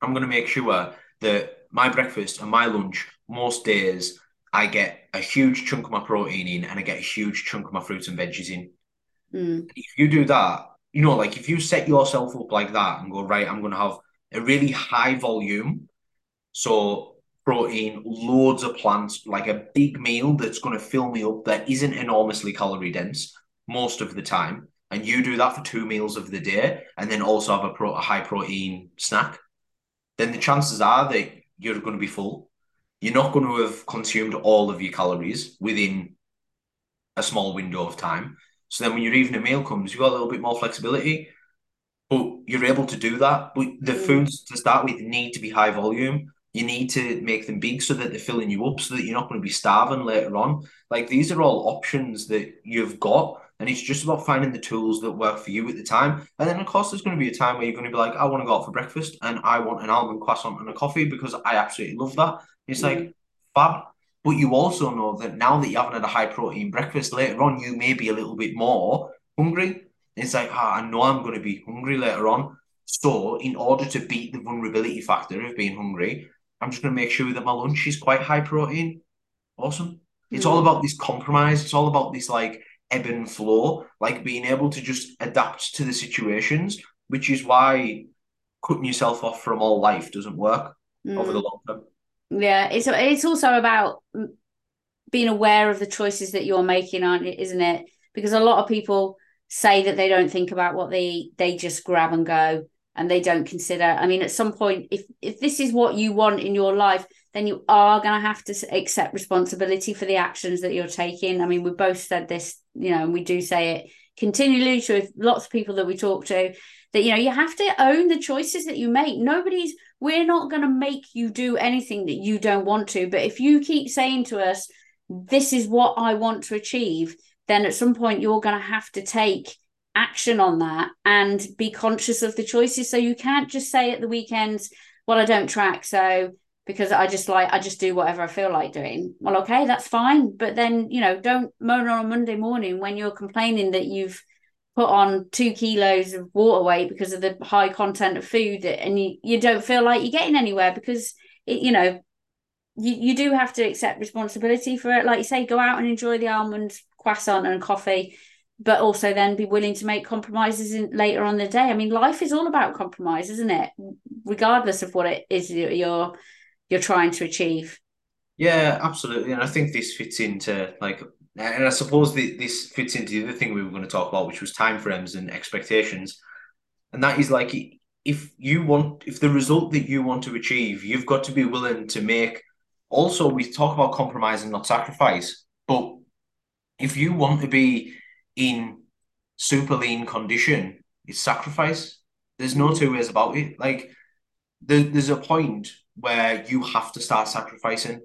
I'm going to make sure that my breakfast and my lunch, most days, I get a huge chunk of my protein in and I get a huge chunk of my fruits and veggies in. Mm. If you do that, you know, like if you set yourself up like that and go, right, I'm going to have a really high volume. So protein, loads of plants, like a big meal that's going to fill me up that isn't enormously calorie dense most of the time. And you do that for two meals of the day and then also have a, pro- a high protein snack, then the chances are that you're going to be full. You're not going to have consumed all of your calories within a small window of time. So then when your evening meal comes, you've got a little bit more flexibility. But you're able to do that. But the mm. foods to start with need to be high volume. You need to make them big so that they're filling you up, so that you're not going to be starving later on. Like these are all options that you've got, and it's just about finding the tools that work for you at the time. And then, of course, there's going to be a time where you're going to be like, I want to go out for breakfast, and I want an almond croissant and a coffee because I absolutely love that. It's mm. like fab. But you also know that now that you haven't had a high protein breakfast later on, you may be a little bit more hungry. It's like, ah, I know I'm going to be hungry later on. So, in order to beat the vulnerability factor of being hungry, I'm just going to make sure that my lunch is quite high protein. Awesome. It's all mm. about this compromise. It's all about this like ebb and flow, like being able to just adapt to the situations, which is why cutting yourself off from all life doesn't work mm. over the mm. long term. Yeah, it's it's also about being aware of the choices that you're making, aren't it? Isn't it? Because a lot of people say that they don't think about what they they just grab and go and they don't consider. I mean, at some point, if if this is what you want in your life, then you are going to have to accept responsibility for the actions that you're taking. I mean, we both said this, you know, and we do say it continually to lots of people that we talk to that you know you have to own the choices that you make nobody's we're not going to make you do anything that you don't want to but if you keep saying to us this is what i want to achieve then at some point you're going to have to take action on that and be conscious of the choices so you can't just say at the weekends well i don't track so because I just like I just do whatever I feel like doing. Well, okay, that's fine. But then, you know, don't moan on a Monday morning when you're complaining that you've put on two kilos of water weight because of the high content of food and you, you don't feel like you're getting anywhere because it, you know, you, you do have to accept responsibility for it. Like you say, go out and enjoy the almond croissant and coffee, but also then be willing to make compromises in, later on the day. I mean, life is all about compromise, isn't it? Regardless of what it is you're you're trying to achieve. Yeah, absolutely. And I think this fits into like, and I suppose the, this fits into the other thing we were going to talk about, which was timeframes and expectations. And that is like, if you want, if the result that you want to achieve, you've got to be willing to make. Also, we talk about compromise and not sacrifice. But if you want to be in super lean condition, it's sacrifice. There's no two ways about it. Like, there, there's a point where you have to start sacrificing.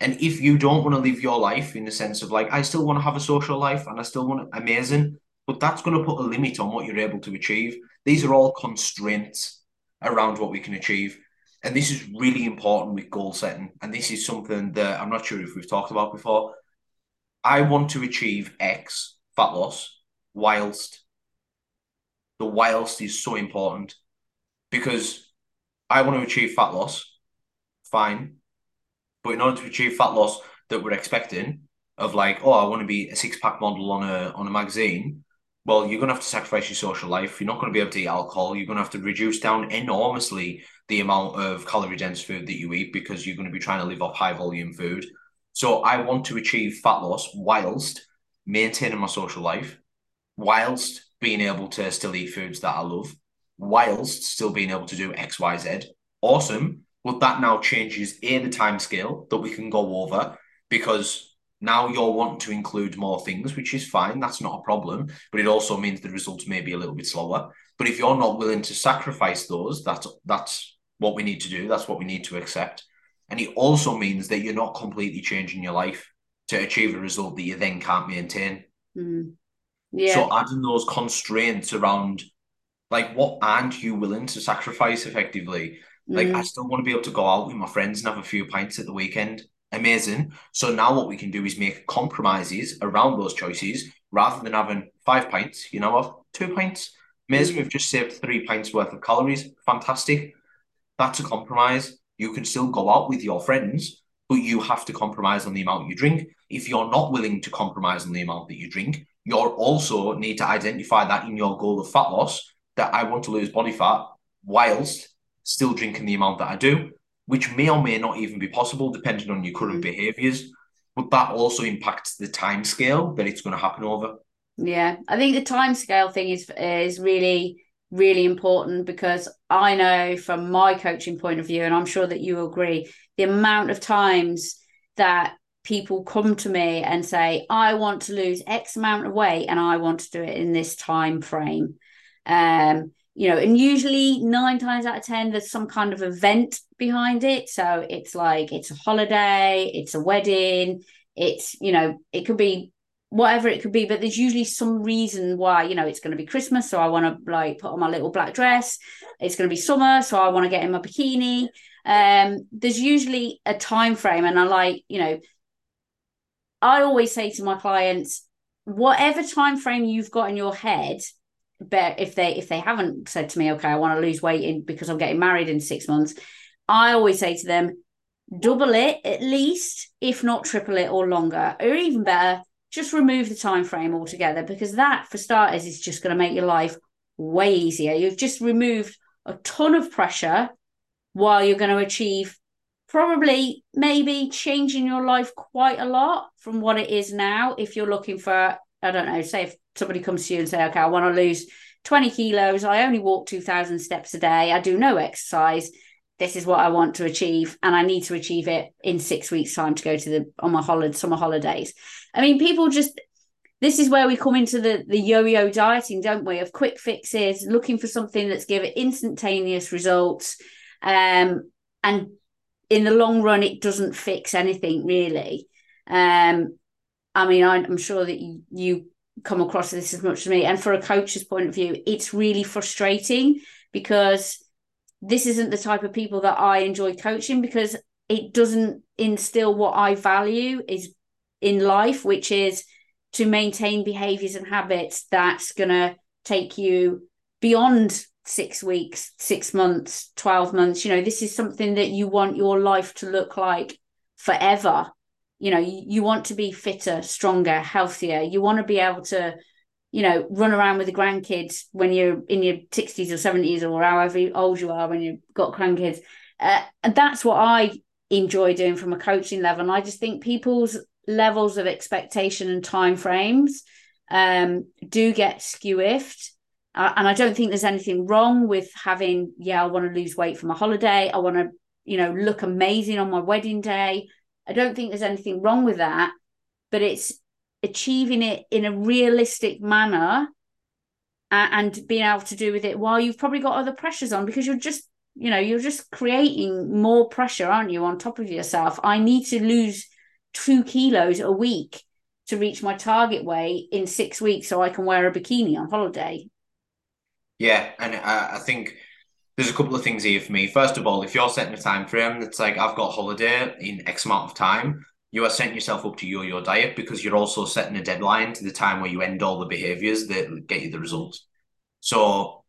And if you don't want to live your life in the sense of like, I still want to have a social life and I still want to, amazing, but that's going to put a limit on what you're able to achieve. These are all constraints around what we can achieve. And this is really important with goal setting. And this is something that I'm not sure if we've talked about before. I want to achieve X fat loss whilst the whilst is so important because I want to achieve fat loss fine. But in order to achieve fat loss that we're expecting, of like, oh, I want to be a six pack model on a on a magazine, well, you're gonna have to sacrifice your social life. You're not gonna be able to eat alcohol. You're gonna have to reduce down enormously the amount of calorie dense food that you eat because you're gonna be trying to live off high volume food. So I want to achieve fat loss whilst maintaining my social life, whilst being able to still eat foods that I love, whilst still being able to do X, Y, Z. Awesome. But that now changes A, the time scale that we can go over because now you're wanting to include more things, which is fine. That's not a problem. But it also means the results may be a little bit slower. But if you're not willing to sacrifice those, that's that's what we need to do. That's what we need to accept. And it also means that you're not completely changing your life to achieve a result that you then can't maintain. Mm. Yeah. So adding those constraints around like what aren't you willing to sacrifice effectively? Like, mm. I still want to be able to go out with my friends and have a few pints at the weekend. Amazing. So now what we can do is make compromises around those choices rather than having five pints, you know what? Two pints. Amazing. Mm. We've just saved three pints worth of calories. Fantastic. That's a compromise. You can still go out with your friends, but you have to compromise on the amount you drink. If you're not willing to compromise on the amount that you drink, you also need to identify that in your goal of fat loss that I want to lose body fat whilst still drinking the amount that I do, which may or may not even be possible depending on your current mm-hmm. behaviors. But that also impacts the time scale that it's going to happen over. Yeah, I think the time scale thing is is really really important because I know from my coaching point of view, and I'm sure that you agree, the amount of times that people come to me and say, I want to lose X amount of weight and I want to do it in this time frame. Um, you know, and usually nine times out of 10, there's some kind of event behind it. So it's like it's a holiday, it's a wedding, it's, you know, it could be whatever it could be, but there's usually some reason why, you know, it's going to be Christmas. So I want to like put on my little black dress. It's going to be summer. So I want to get in my bikini. Um, there's usually a time frame. And I like, you know, I always say to my clients, whatever time frame you've got in your head, but if they if they haven't said to me okay i want to lose weight in because i'm getting married in six months i always say to them double it at least if not triple it or longer or even better just remove the time frame altogether because that for starters is just going to make your life way easier you've just removed a ton of pressure while you're going to achieve probably maybe changing your life quite a lot from what it is now. If you're looking for, I don't know, say if somebody comes to you and say, okay, I want to lose 20 kilos, I only walk 2,000 steps a day, I do no exercise. This is what I want to achieve, and I need to achieve it in six weeks' time to go to the on my holiday summer holidays. I mean, people just this is where we come into the the yo-yo dieting, don't we? Of quick fixes, looking for something that's give it instantaneous results, um, and in the long run, it doesn't fix anything really. Um, I mean, I, am sure that you, you come across this as much as me, and for a coach's point of view, it's really frustrating because this isn't the type of people that I enjoy coaching because it doesn't instill what I value is in life, which is to maintain behaviors and habits that's going to take you beyond six weeks, six months, 12 months. You know, this is something that you want your life to look like forever. You know, you, you want to be fitter, stronger, healthier. You want to be able to, you know, run around with the grandkids when you're in your 60s or 70s or however old you are when you've got grandkids. Uh, and that's what I enjoy doing from a coaching level. And I just think people's levels of expectation and time frames um, do get skewiffed. Uh, and I don't think there's anything wrong with having, yeah, I want to lose weight for my holiday. I want to, you know, look amazing on my wedding day. I don't think there's anything wrong with that, but it's achieving it in a realistic manner and, and being able to do with it while you've probably got other pressures on because you're just, you know, you're just creating more pressure, aren't you, on top of yourself? I need to lose two kilos a week to reach my target weight in six weeks so I can wear a bikini on holiday. Yeah, and I, I think there's a couple of things here for me. First of all, if you're setting a time frame that's like I've got holiday in X amount of time, you are setting yourself up to yo-yo diet because you're also setting a deadline to the time where you end all the behaviors that get you the results. So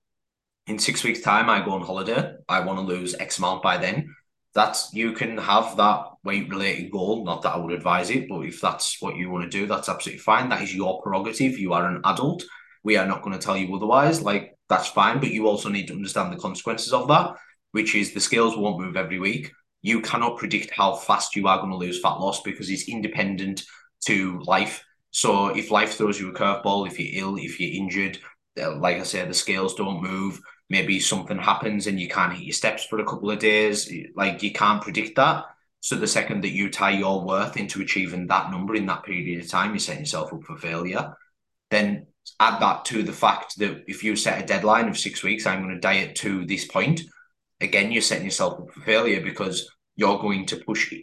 in six weeks' time, I go on holiday. I want to lose X amount by then. That's you can have that weight related goal. Not that I would advise it, but if that's what you want to do, that's absolutely fine. That is your prerogative. You are an adult. We are not going to tell you otherwise. Like that's fine, but you also need to understand the consequences of that, which is the scales won't move every week. You cannot predict how fast you are going to lose fat loss because it's independent to life. So if life throws you a curveball, if you're ill, if you're injured, like I said, the scales don't move. Maybe something happens and you can't hit your steps for a couple of days. Like you can't predict that. So the second that you tie your worth into achieving that number in that period of time, you're setting yourself up for failure. Then add that to the fact that if you set a deadline of six weeks, I'm going to diet to this point, again, you're setting yourself up for failure because you're going to push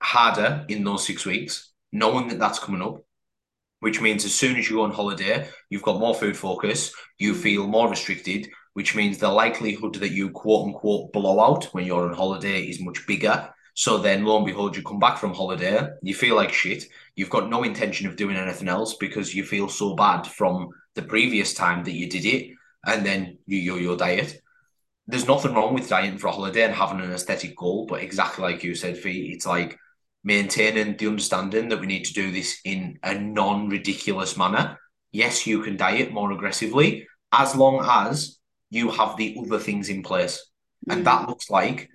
harder in those six weeks, knowing that that's coming up, which means as soon as you go on holiday, you've got more food focus, you feel more restricted, which means the likelihood that you quote unquote blow out when you're on holiday is much bigger. So then, lo and behold, you come back from holiday, you feel like shit, you've got no intention of doing anything else because you feel so bad from the previous time that you did it, and then you yo your diet. There's nothing wrong with dieting for a holiday and having an aesthetic goal, but exactly like you said, Fi, it's like maintaining the understanding that we need to do this in a non ridiculous manner. Yes, you can diet more aggressively as long as you have the other things in place. Mm. And that looks like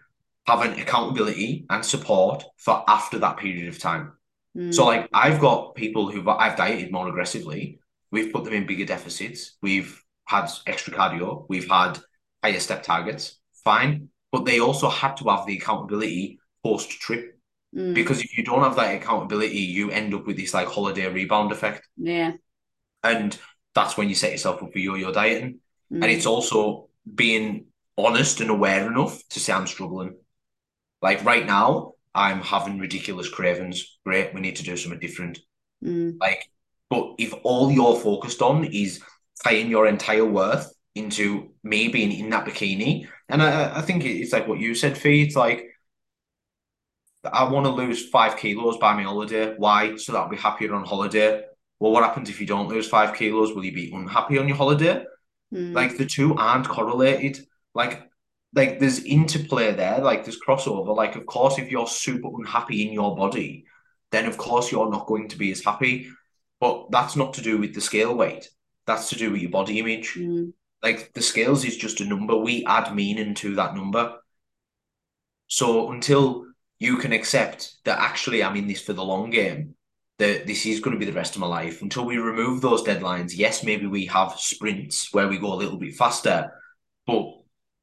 having accountability and support for after that period of time. Mm. So, like, I've got people who I've dieted more aggressively. We've put them in bigger deficits. We've had extra cardio. We've had higher step targets. Fine. But they also had to have the accountability post trip. Mm. Because if you don't have that accountability, you end up with this like holiday rebound effect. Yeah. And that's when you set yourself up for yo yo dieting. Mm. And it's also being honest and aware enough to say I'm struggling. Like right now, I'm having ridiculous cravings. Great, we need to do something different. Mm. Like, but if all you're focused on is tying your entire worth into me being in that bikini, and I, I think it's like what you said, Fi. It's like I want to lose five kilos by my holiday. Why? So that I'll be happier on holiday. Well, what happens if you don't lose five kilos? Will you be unhappy on your holiday? Mm. Like the two aren't correlated. Like like there's interplay there, like there's crossover. Like, of course, if you're super unhappy in your body, then of course you're not going to be as happy. But that's not to do with the scale weight. That's to do with your body image. Mm. Like the scales is just a number. We add meaning to that number. So until you can accept that actually I'm in this for the long game, that this is going to be the rest of my life. Until we remove those deadlines, yes, maybe we have sprints where we go a little bit faster, but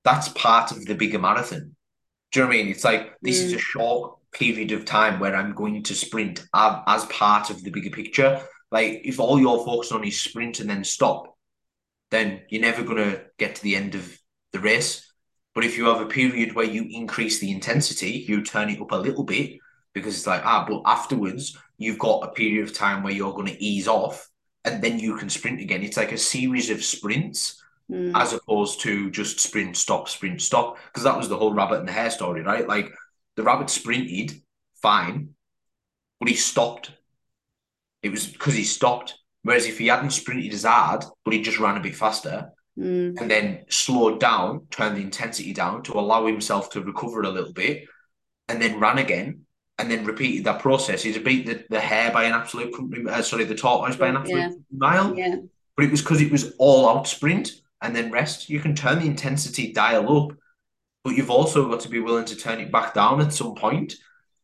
that's part of the bigger marathon. Do you know what I mean? It's like this mm. is a mm. short period of time where I'm going to sprint as part of the bigger picture. Like if all you're focused on is sprint and then stop, then you're never going to get to the end of the race. But if you have a period where you increase the intensity, you turn it up a little bit because it's like, ah, but afterwards you've got a period of time where you're going to ease off and then you can sprint again. It's like a series of sprints mm. as opposed to just sprint, stop, sprint, stop. Because that was the whole rabbit and the hare story, right? Like the rabbit sprinted fine, but he stopped. It was because he stopped. Whereas if he hadn't sprinted as hard, but he just ran a bit faster, mm. and then slowed down, turned the intensity down to allow himself to recover a little bit, and then ran again, and then repeated that process. He'd beat the, the hare by an absolute, uh, sorry, the tortoise by an absolute yeah. mile. Yeah. But it was because it was all out sprint and then rest. You can turn the intensity dial up, but you've also got to be willing to turn it back down at some point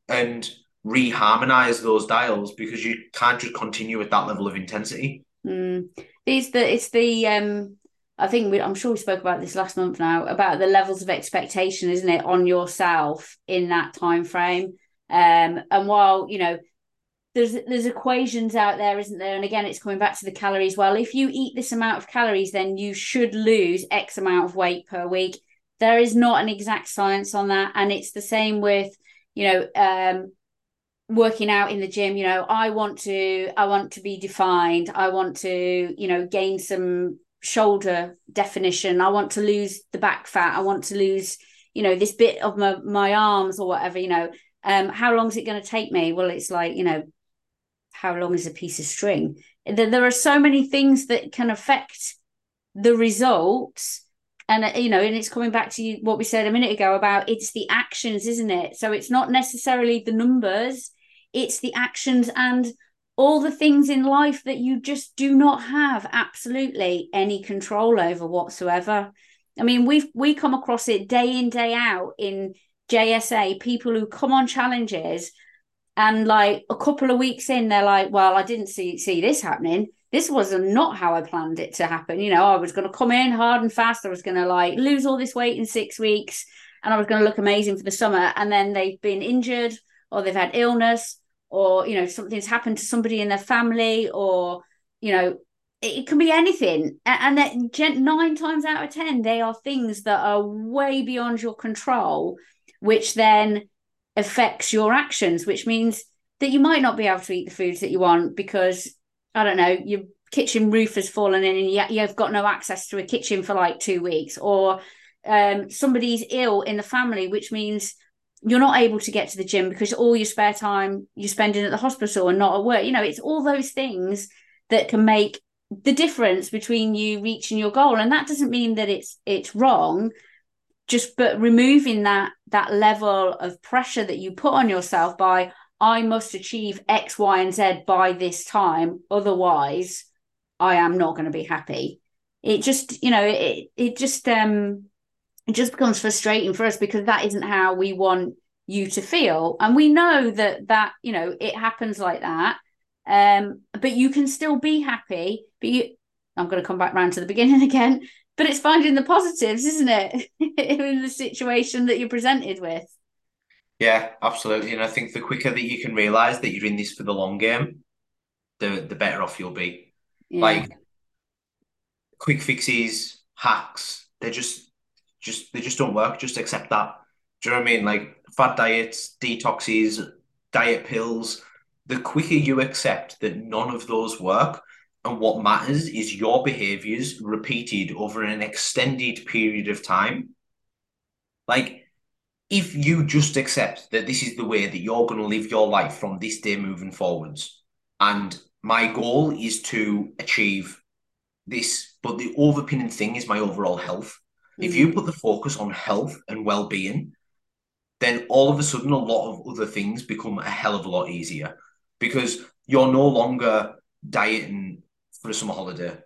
and reharmonize those dials because you can't just continue at that level of intensity. Mm. These the it's the um I think we, I'm sure we spoke about this last month now about the levels of expectation, isn't it, on yourself in that time frame. Um, and while you know there's there's equations out there, isn't there? And again, it's coming back to the calories. Well, if you eat this amount of calories, then you should lose X amount of weight per week. There is not an exact science on that, and it's the same with you know um, working out in the gym you know i want to i want to be defined. I want to you know gain some shoulder definition. I want to lose the back fat. I want to lose you know this bit of my my arms or whatever you know. Um how long is it going to take me? Well it's like you know how long is a piece of string? There, there are so many things that can affect the results. And uh, you know and it's coming back to what we said a minute ago about it's the actions isn't it? So it's not necessarily the numbers it's the actions and all the things in life that you just do not have absolutely any control over whatsoever. I mean, we've we come across it day in day out in JSA. People who come on challenges, and like a couple of weeks in, they're like, "Well, I didn't see see this happening. This was not how I planned it to happen. You know, I was going to come in hard and fast. I was going to like lose all this weight in six weeks, and I was going to look amazing for the summer. And then they've been injured, or they've had illness, or you know something's happened to somebody in their family or you know it, it can be anything. And that nine times out of ten they are things that are way beyond your control which then affects your actions which means that you might not be able to eat the foods that you want because i don't know your kitchen roof has fallen in and you've got no access to a kitchen for like two weeks or um, somebody's ill in the family which means you're not able to get to the gym because all your spare time you're spending at the hospital and not at work. You know, it's all those things that can make the difference between you reaching your goal. And that doesn't mean that it's it's wrong. Just but removing that that level of pressure that you put on yourself by I must achieve X, Y, and Z by this time. Otherwise, I am not going to be happy. It just, you know, it it just um it just becomes frustrating for us because that isn't how we want you to feel. And we know that that you know it happens like that. Um but you can still be happy but you i'm going to come back round to the beginning again but it's finding the positives isn't it? In the situation that you're presented with. Yeah absolutely. And i think the quicker that you can realize that you're in this for the long game the the better off you'll be. Yeah. like quick fixes hacks they're just just they just don't work. Just accept that. Do you know what I mean? Like fat diets, detoxes, diet pills. The quicker you accept that none of those work, and what matters is your behaviors repeated over an extended period of time. Like, if you just accept that this is the way that you're going to live your life from this day moving forwards, and my goal is to achieve this, but the overpinning thing is my overall health. If you put the focus on health and well being, then all of a sudden a lot of other things become a hell of a lot easier because you're no longer dieting for a summer holiday.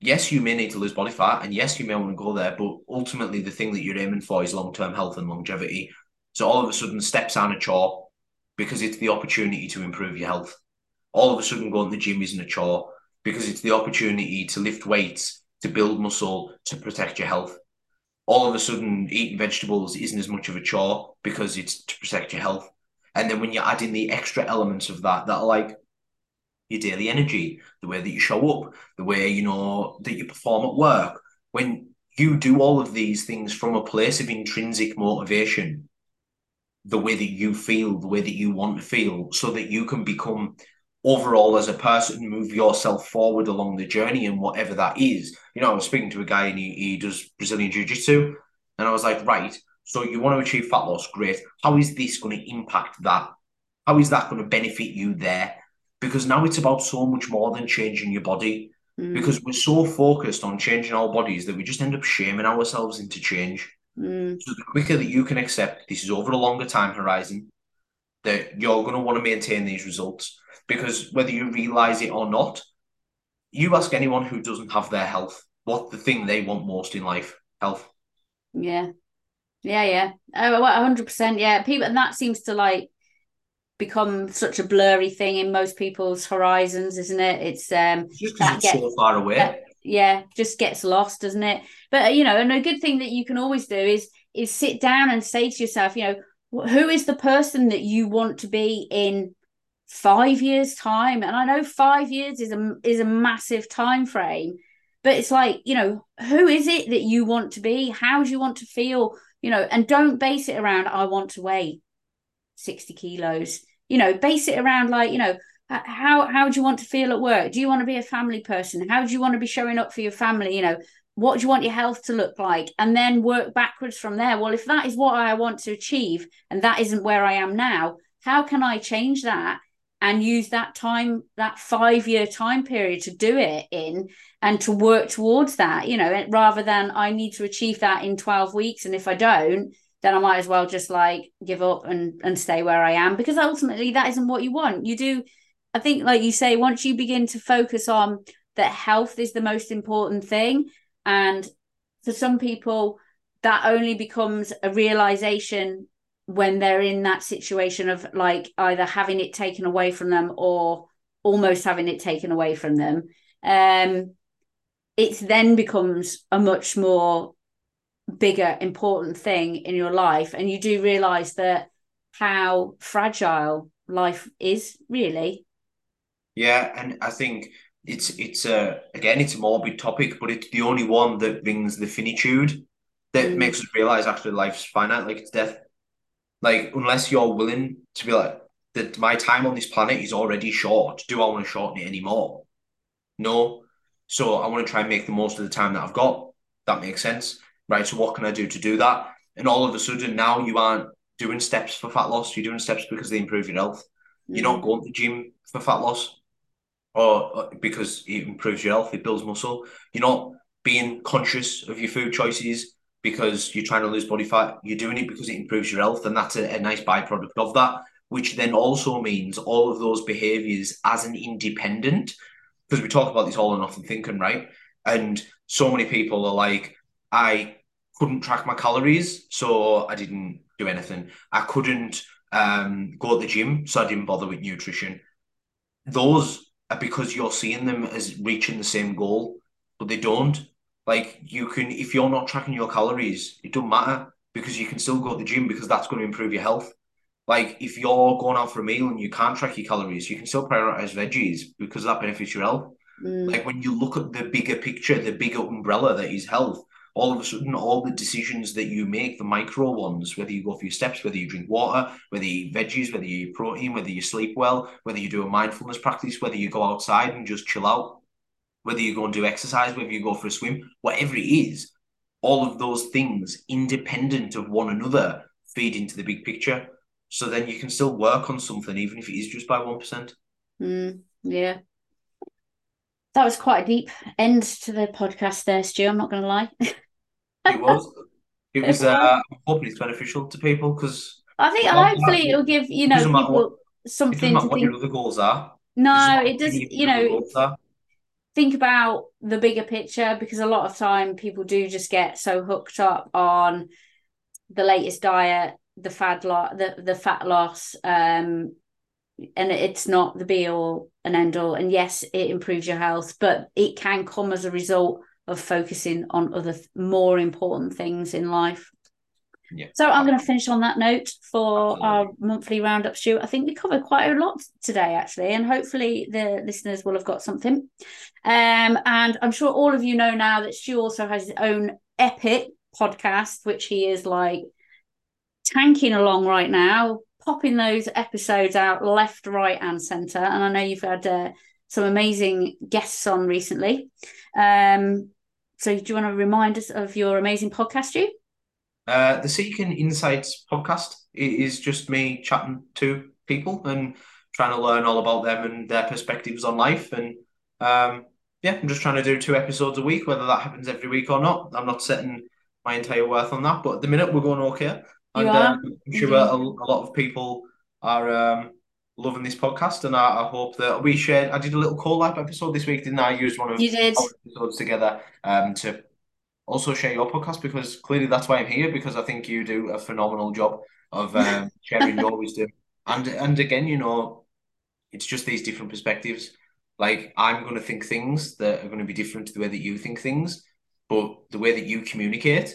Yes, you may need to lose body fat, and yes, you may want to go there, but ultimately, the thing that you're aiming for is long term health and longevity. So all of a sudden, steps aren't a chore because it's the opportunity to improve your health. All of a sudden, going to the gym isn't a chore because it's the opportunity to lift weights, to build muscle, to protect your health. All of a sudden, eating vegetables isn't as much of a chore because it's to protect your health. And then when you add in the extra elements of that, that are like your daily energy, the way that you show up, the way you know that you perform at work, when you do all of these things from a place of intrinsic motivation, the way that you feel, the way that you want to feel, so that you can become overall as a person, move yourself forward along the journey and whatever that is. You know, I was speaking to a guy and he, he does Brazilian Jiu Jitsu, and I was like, right, so you want to achieve fat loss, great. How is this going to impact that? How is that going to benefit you there? Because now it's about so much more than changing your body. Mm. Because we're so focused on changing our bodies that we just end up shaming ourselves into change. Mm. So the quicker that you can accept this is over a longer time horizon, that you're going to want to maintain these results. Because whether you realize it or not, you ask anyone who doesn't have their health what the thing they want most in life health. Yeah. Yeah, yeah. Oh, 100%. Yeah. People, and that seems to like become such a blurry thing in most people's horizons, isn't it? It's um just because it's gets, so far away. Yeah, just gets lost, doesn't it? But you know, and a good thing that you can always do is is sit down and say to yourself, you know, who is the person that you want to be in five years time and i know five years is a is a massive time frame but it's like you know who is it that you want to be? How do you want to feel? You know and don't base it around i want to weigh 60 kilos. You know base it around like you know how how do you want to feel at work? Do you want to be a family person? How do you want to be showing up for your family? You know what do you want your health to look like? And then work backwards from there. Well if that is what i want to achieve and that isn't where i am now how can i change that and use that time that five year time period to do it in and to work towards that you know rather than i need to achieve that in 12 weeks and if i don't then i might as well just like give up and and stay where i am. Because ultimately that isn't what you want. You do i think like you say once you begin to focus on that health is the most important thing and for some people that only becomes a realization when they're in that situation of like either having it taken away from them or almost having it taken away from them um it then becomes a much more bigger important thing in your life. And you do realize that how fragile life is really. Yeah and i think it's it's a again it's a morbid topic but it's the only one that brings the finitude that mm. makes us realize actually life's finite. Like it's death like, unless you're willing to be like, that my time on this planet is already short. Do I want to shorten it anymore? No. So I want to try and make the most of the time that I've got. That makes sense. Right. So what can I do to do that? And all of a sudden now you aren't doing steps for fat loss. You're doing steps because they improve your health. Mm. You're not going to the gym for fat loss or because it improves your health, it builds muscle. You're not being conscious of your food choices because you're trying to lose body fat. You're doing it because it improves your health, and that's a, a nice byproduct of that. Which then also means all of those behaviors as an independent, because we talk about this all or nothing thinking, right? And so many people are like, I couldn't track my calories, so I didn't do anything. I couldn't um, go to the gym, so I didn't bother with nutrition. Those are because you're seeing them as reaching the same goal, but they don't. Like you can, if you're not tracking your calories, it doesn't matter because you can still go to the gym because that's going to improve your health. Like if you're going out for a meal and you can't track your calories, you can still prioritize veggies because that benefits your health. Mm. Like when you look at the bigger picture, the bigger umbrella that is health, all of a sudden, all the decisions that you make, the micro ones, whether you go for your steps, whether you drink water, whether you eat veggies, whether you eat protein, whether you sleep well, whether you do a mindfulness practice, whether you go outside and just chill out, whether you go and do exercise, whether you go for a swim, whatever it is, all of those things, independent of one another, feed into the big picture. So then you can still work on something, even if it is just by 1%. Mm, yeah. That was quite a deep end to the podcast there, Stu. I'm not going to lie. it was. It was, uh, I'm hoping it's beneficial to people because I think hopefully it'll give, you know, people what, something to what think. your other goals are. No, it doesn't, you know, think about the bigger picture because a lot of time people do just get so hooked up on the latest diet the fat loss, the the fat loss, um, and it's not the be all and end all. And yes, it improves your health, but it can come as a result of focusing on other more important things in life. Yeah. So I'm going to finish on that note for Absolutely. our monthly roundup, Stu. I think we covered quite a lot today, actually, and hopefully the listeners will have got something. Um, and I'm sure all of you know now that Stu also has his own epic podcast, which he is like tanking along right now, popping those episodes out left, right, and centre. And I know you've had uh, some amazing guests on recently. Um, so do you want to remind us of your amazing podcast, Stu? Uh, the Seeking Insights podcast is just me chatting to people and trying to learn all about them and their perspectives on life. And um, yeah, I'm just trying to do two episodes a week, whether that happens every week or not. I'm not setting my entire worth on that, but at the minute we're going okay. And uh, I'm sure mm-hmm. a, a, lot of people are um, loving this podcast, and I, I, hope that we shared. I did a little call up episode this week, didn't I? I used one of you did. episodes together um, to also share your podcast because clearly that's why I'm here because I think you do a phenomenal job of um, sharing your wisdom. And and again, you know, it's just these different perspectives. Like I'm going to think things that are going to be different to the way that you think things, but the way that you communicate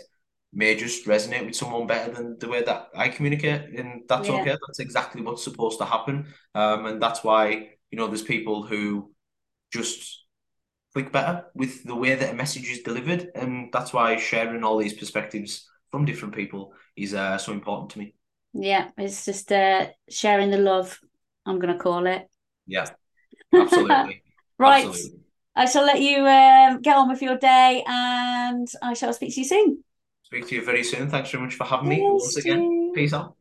may just resonate with someone better than the way that I communicate, and that's yeah. okay. That's exactly what's supposed to happen, um, and that's why you know there's people who just click better with the way that a message is delivered, and that's why sharing all these perspectives from different people is uh, so important to me. Yeah, it's just uh, sharing the love. I'm going to call it. Yeah, absolutely. right. Absolutely. I shall let you um, get on with your day, and I shall speak to you soon. Speak to you very soon. Thanks very much for having me once again. Peace out.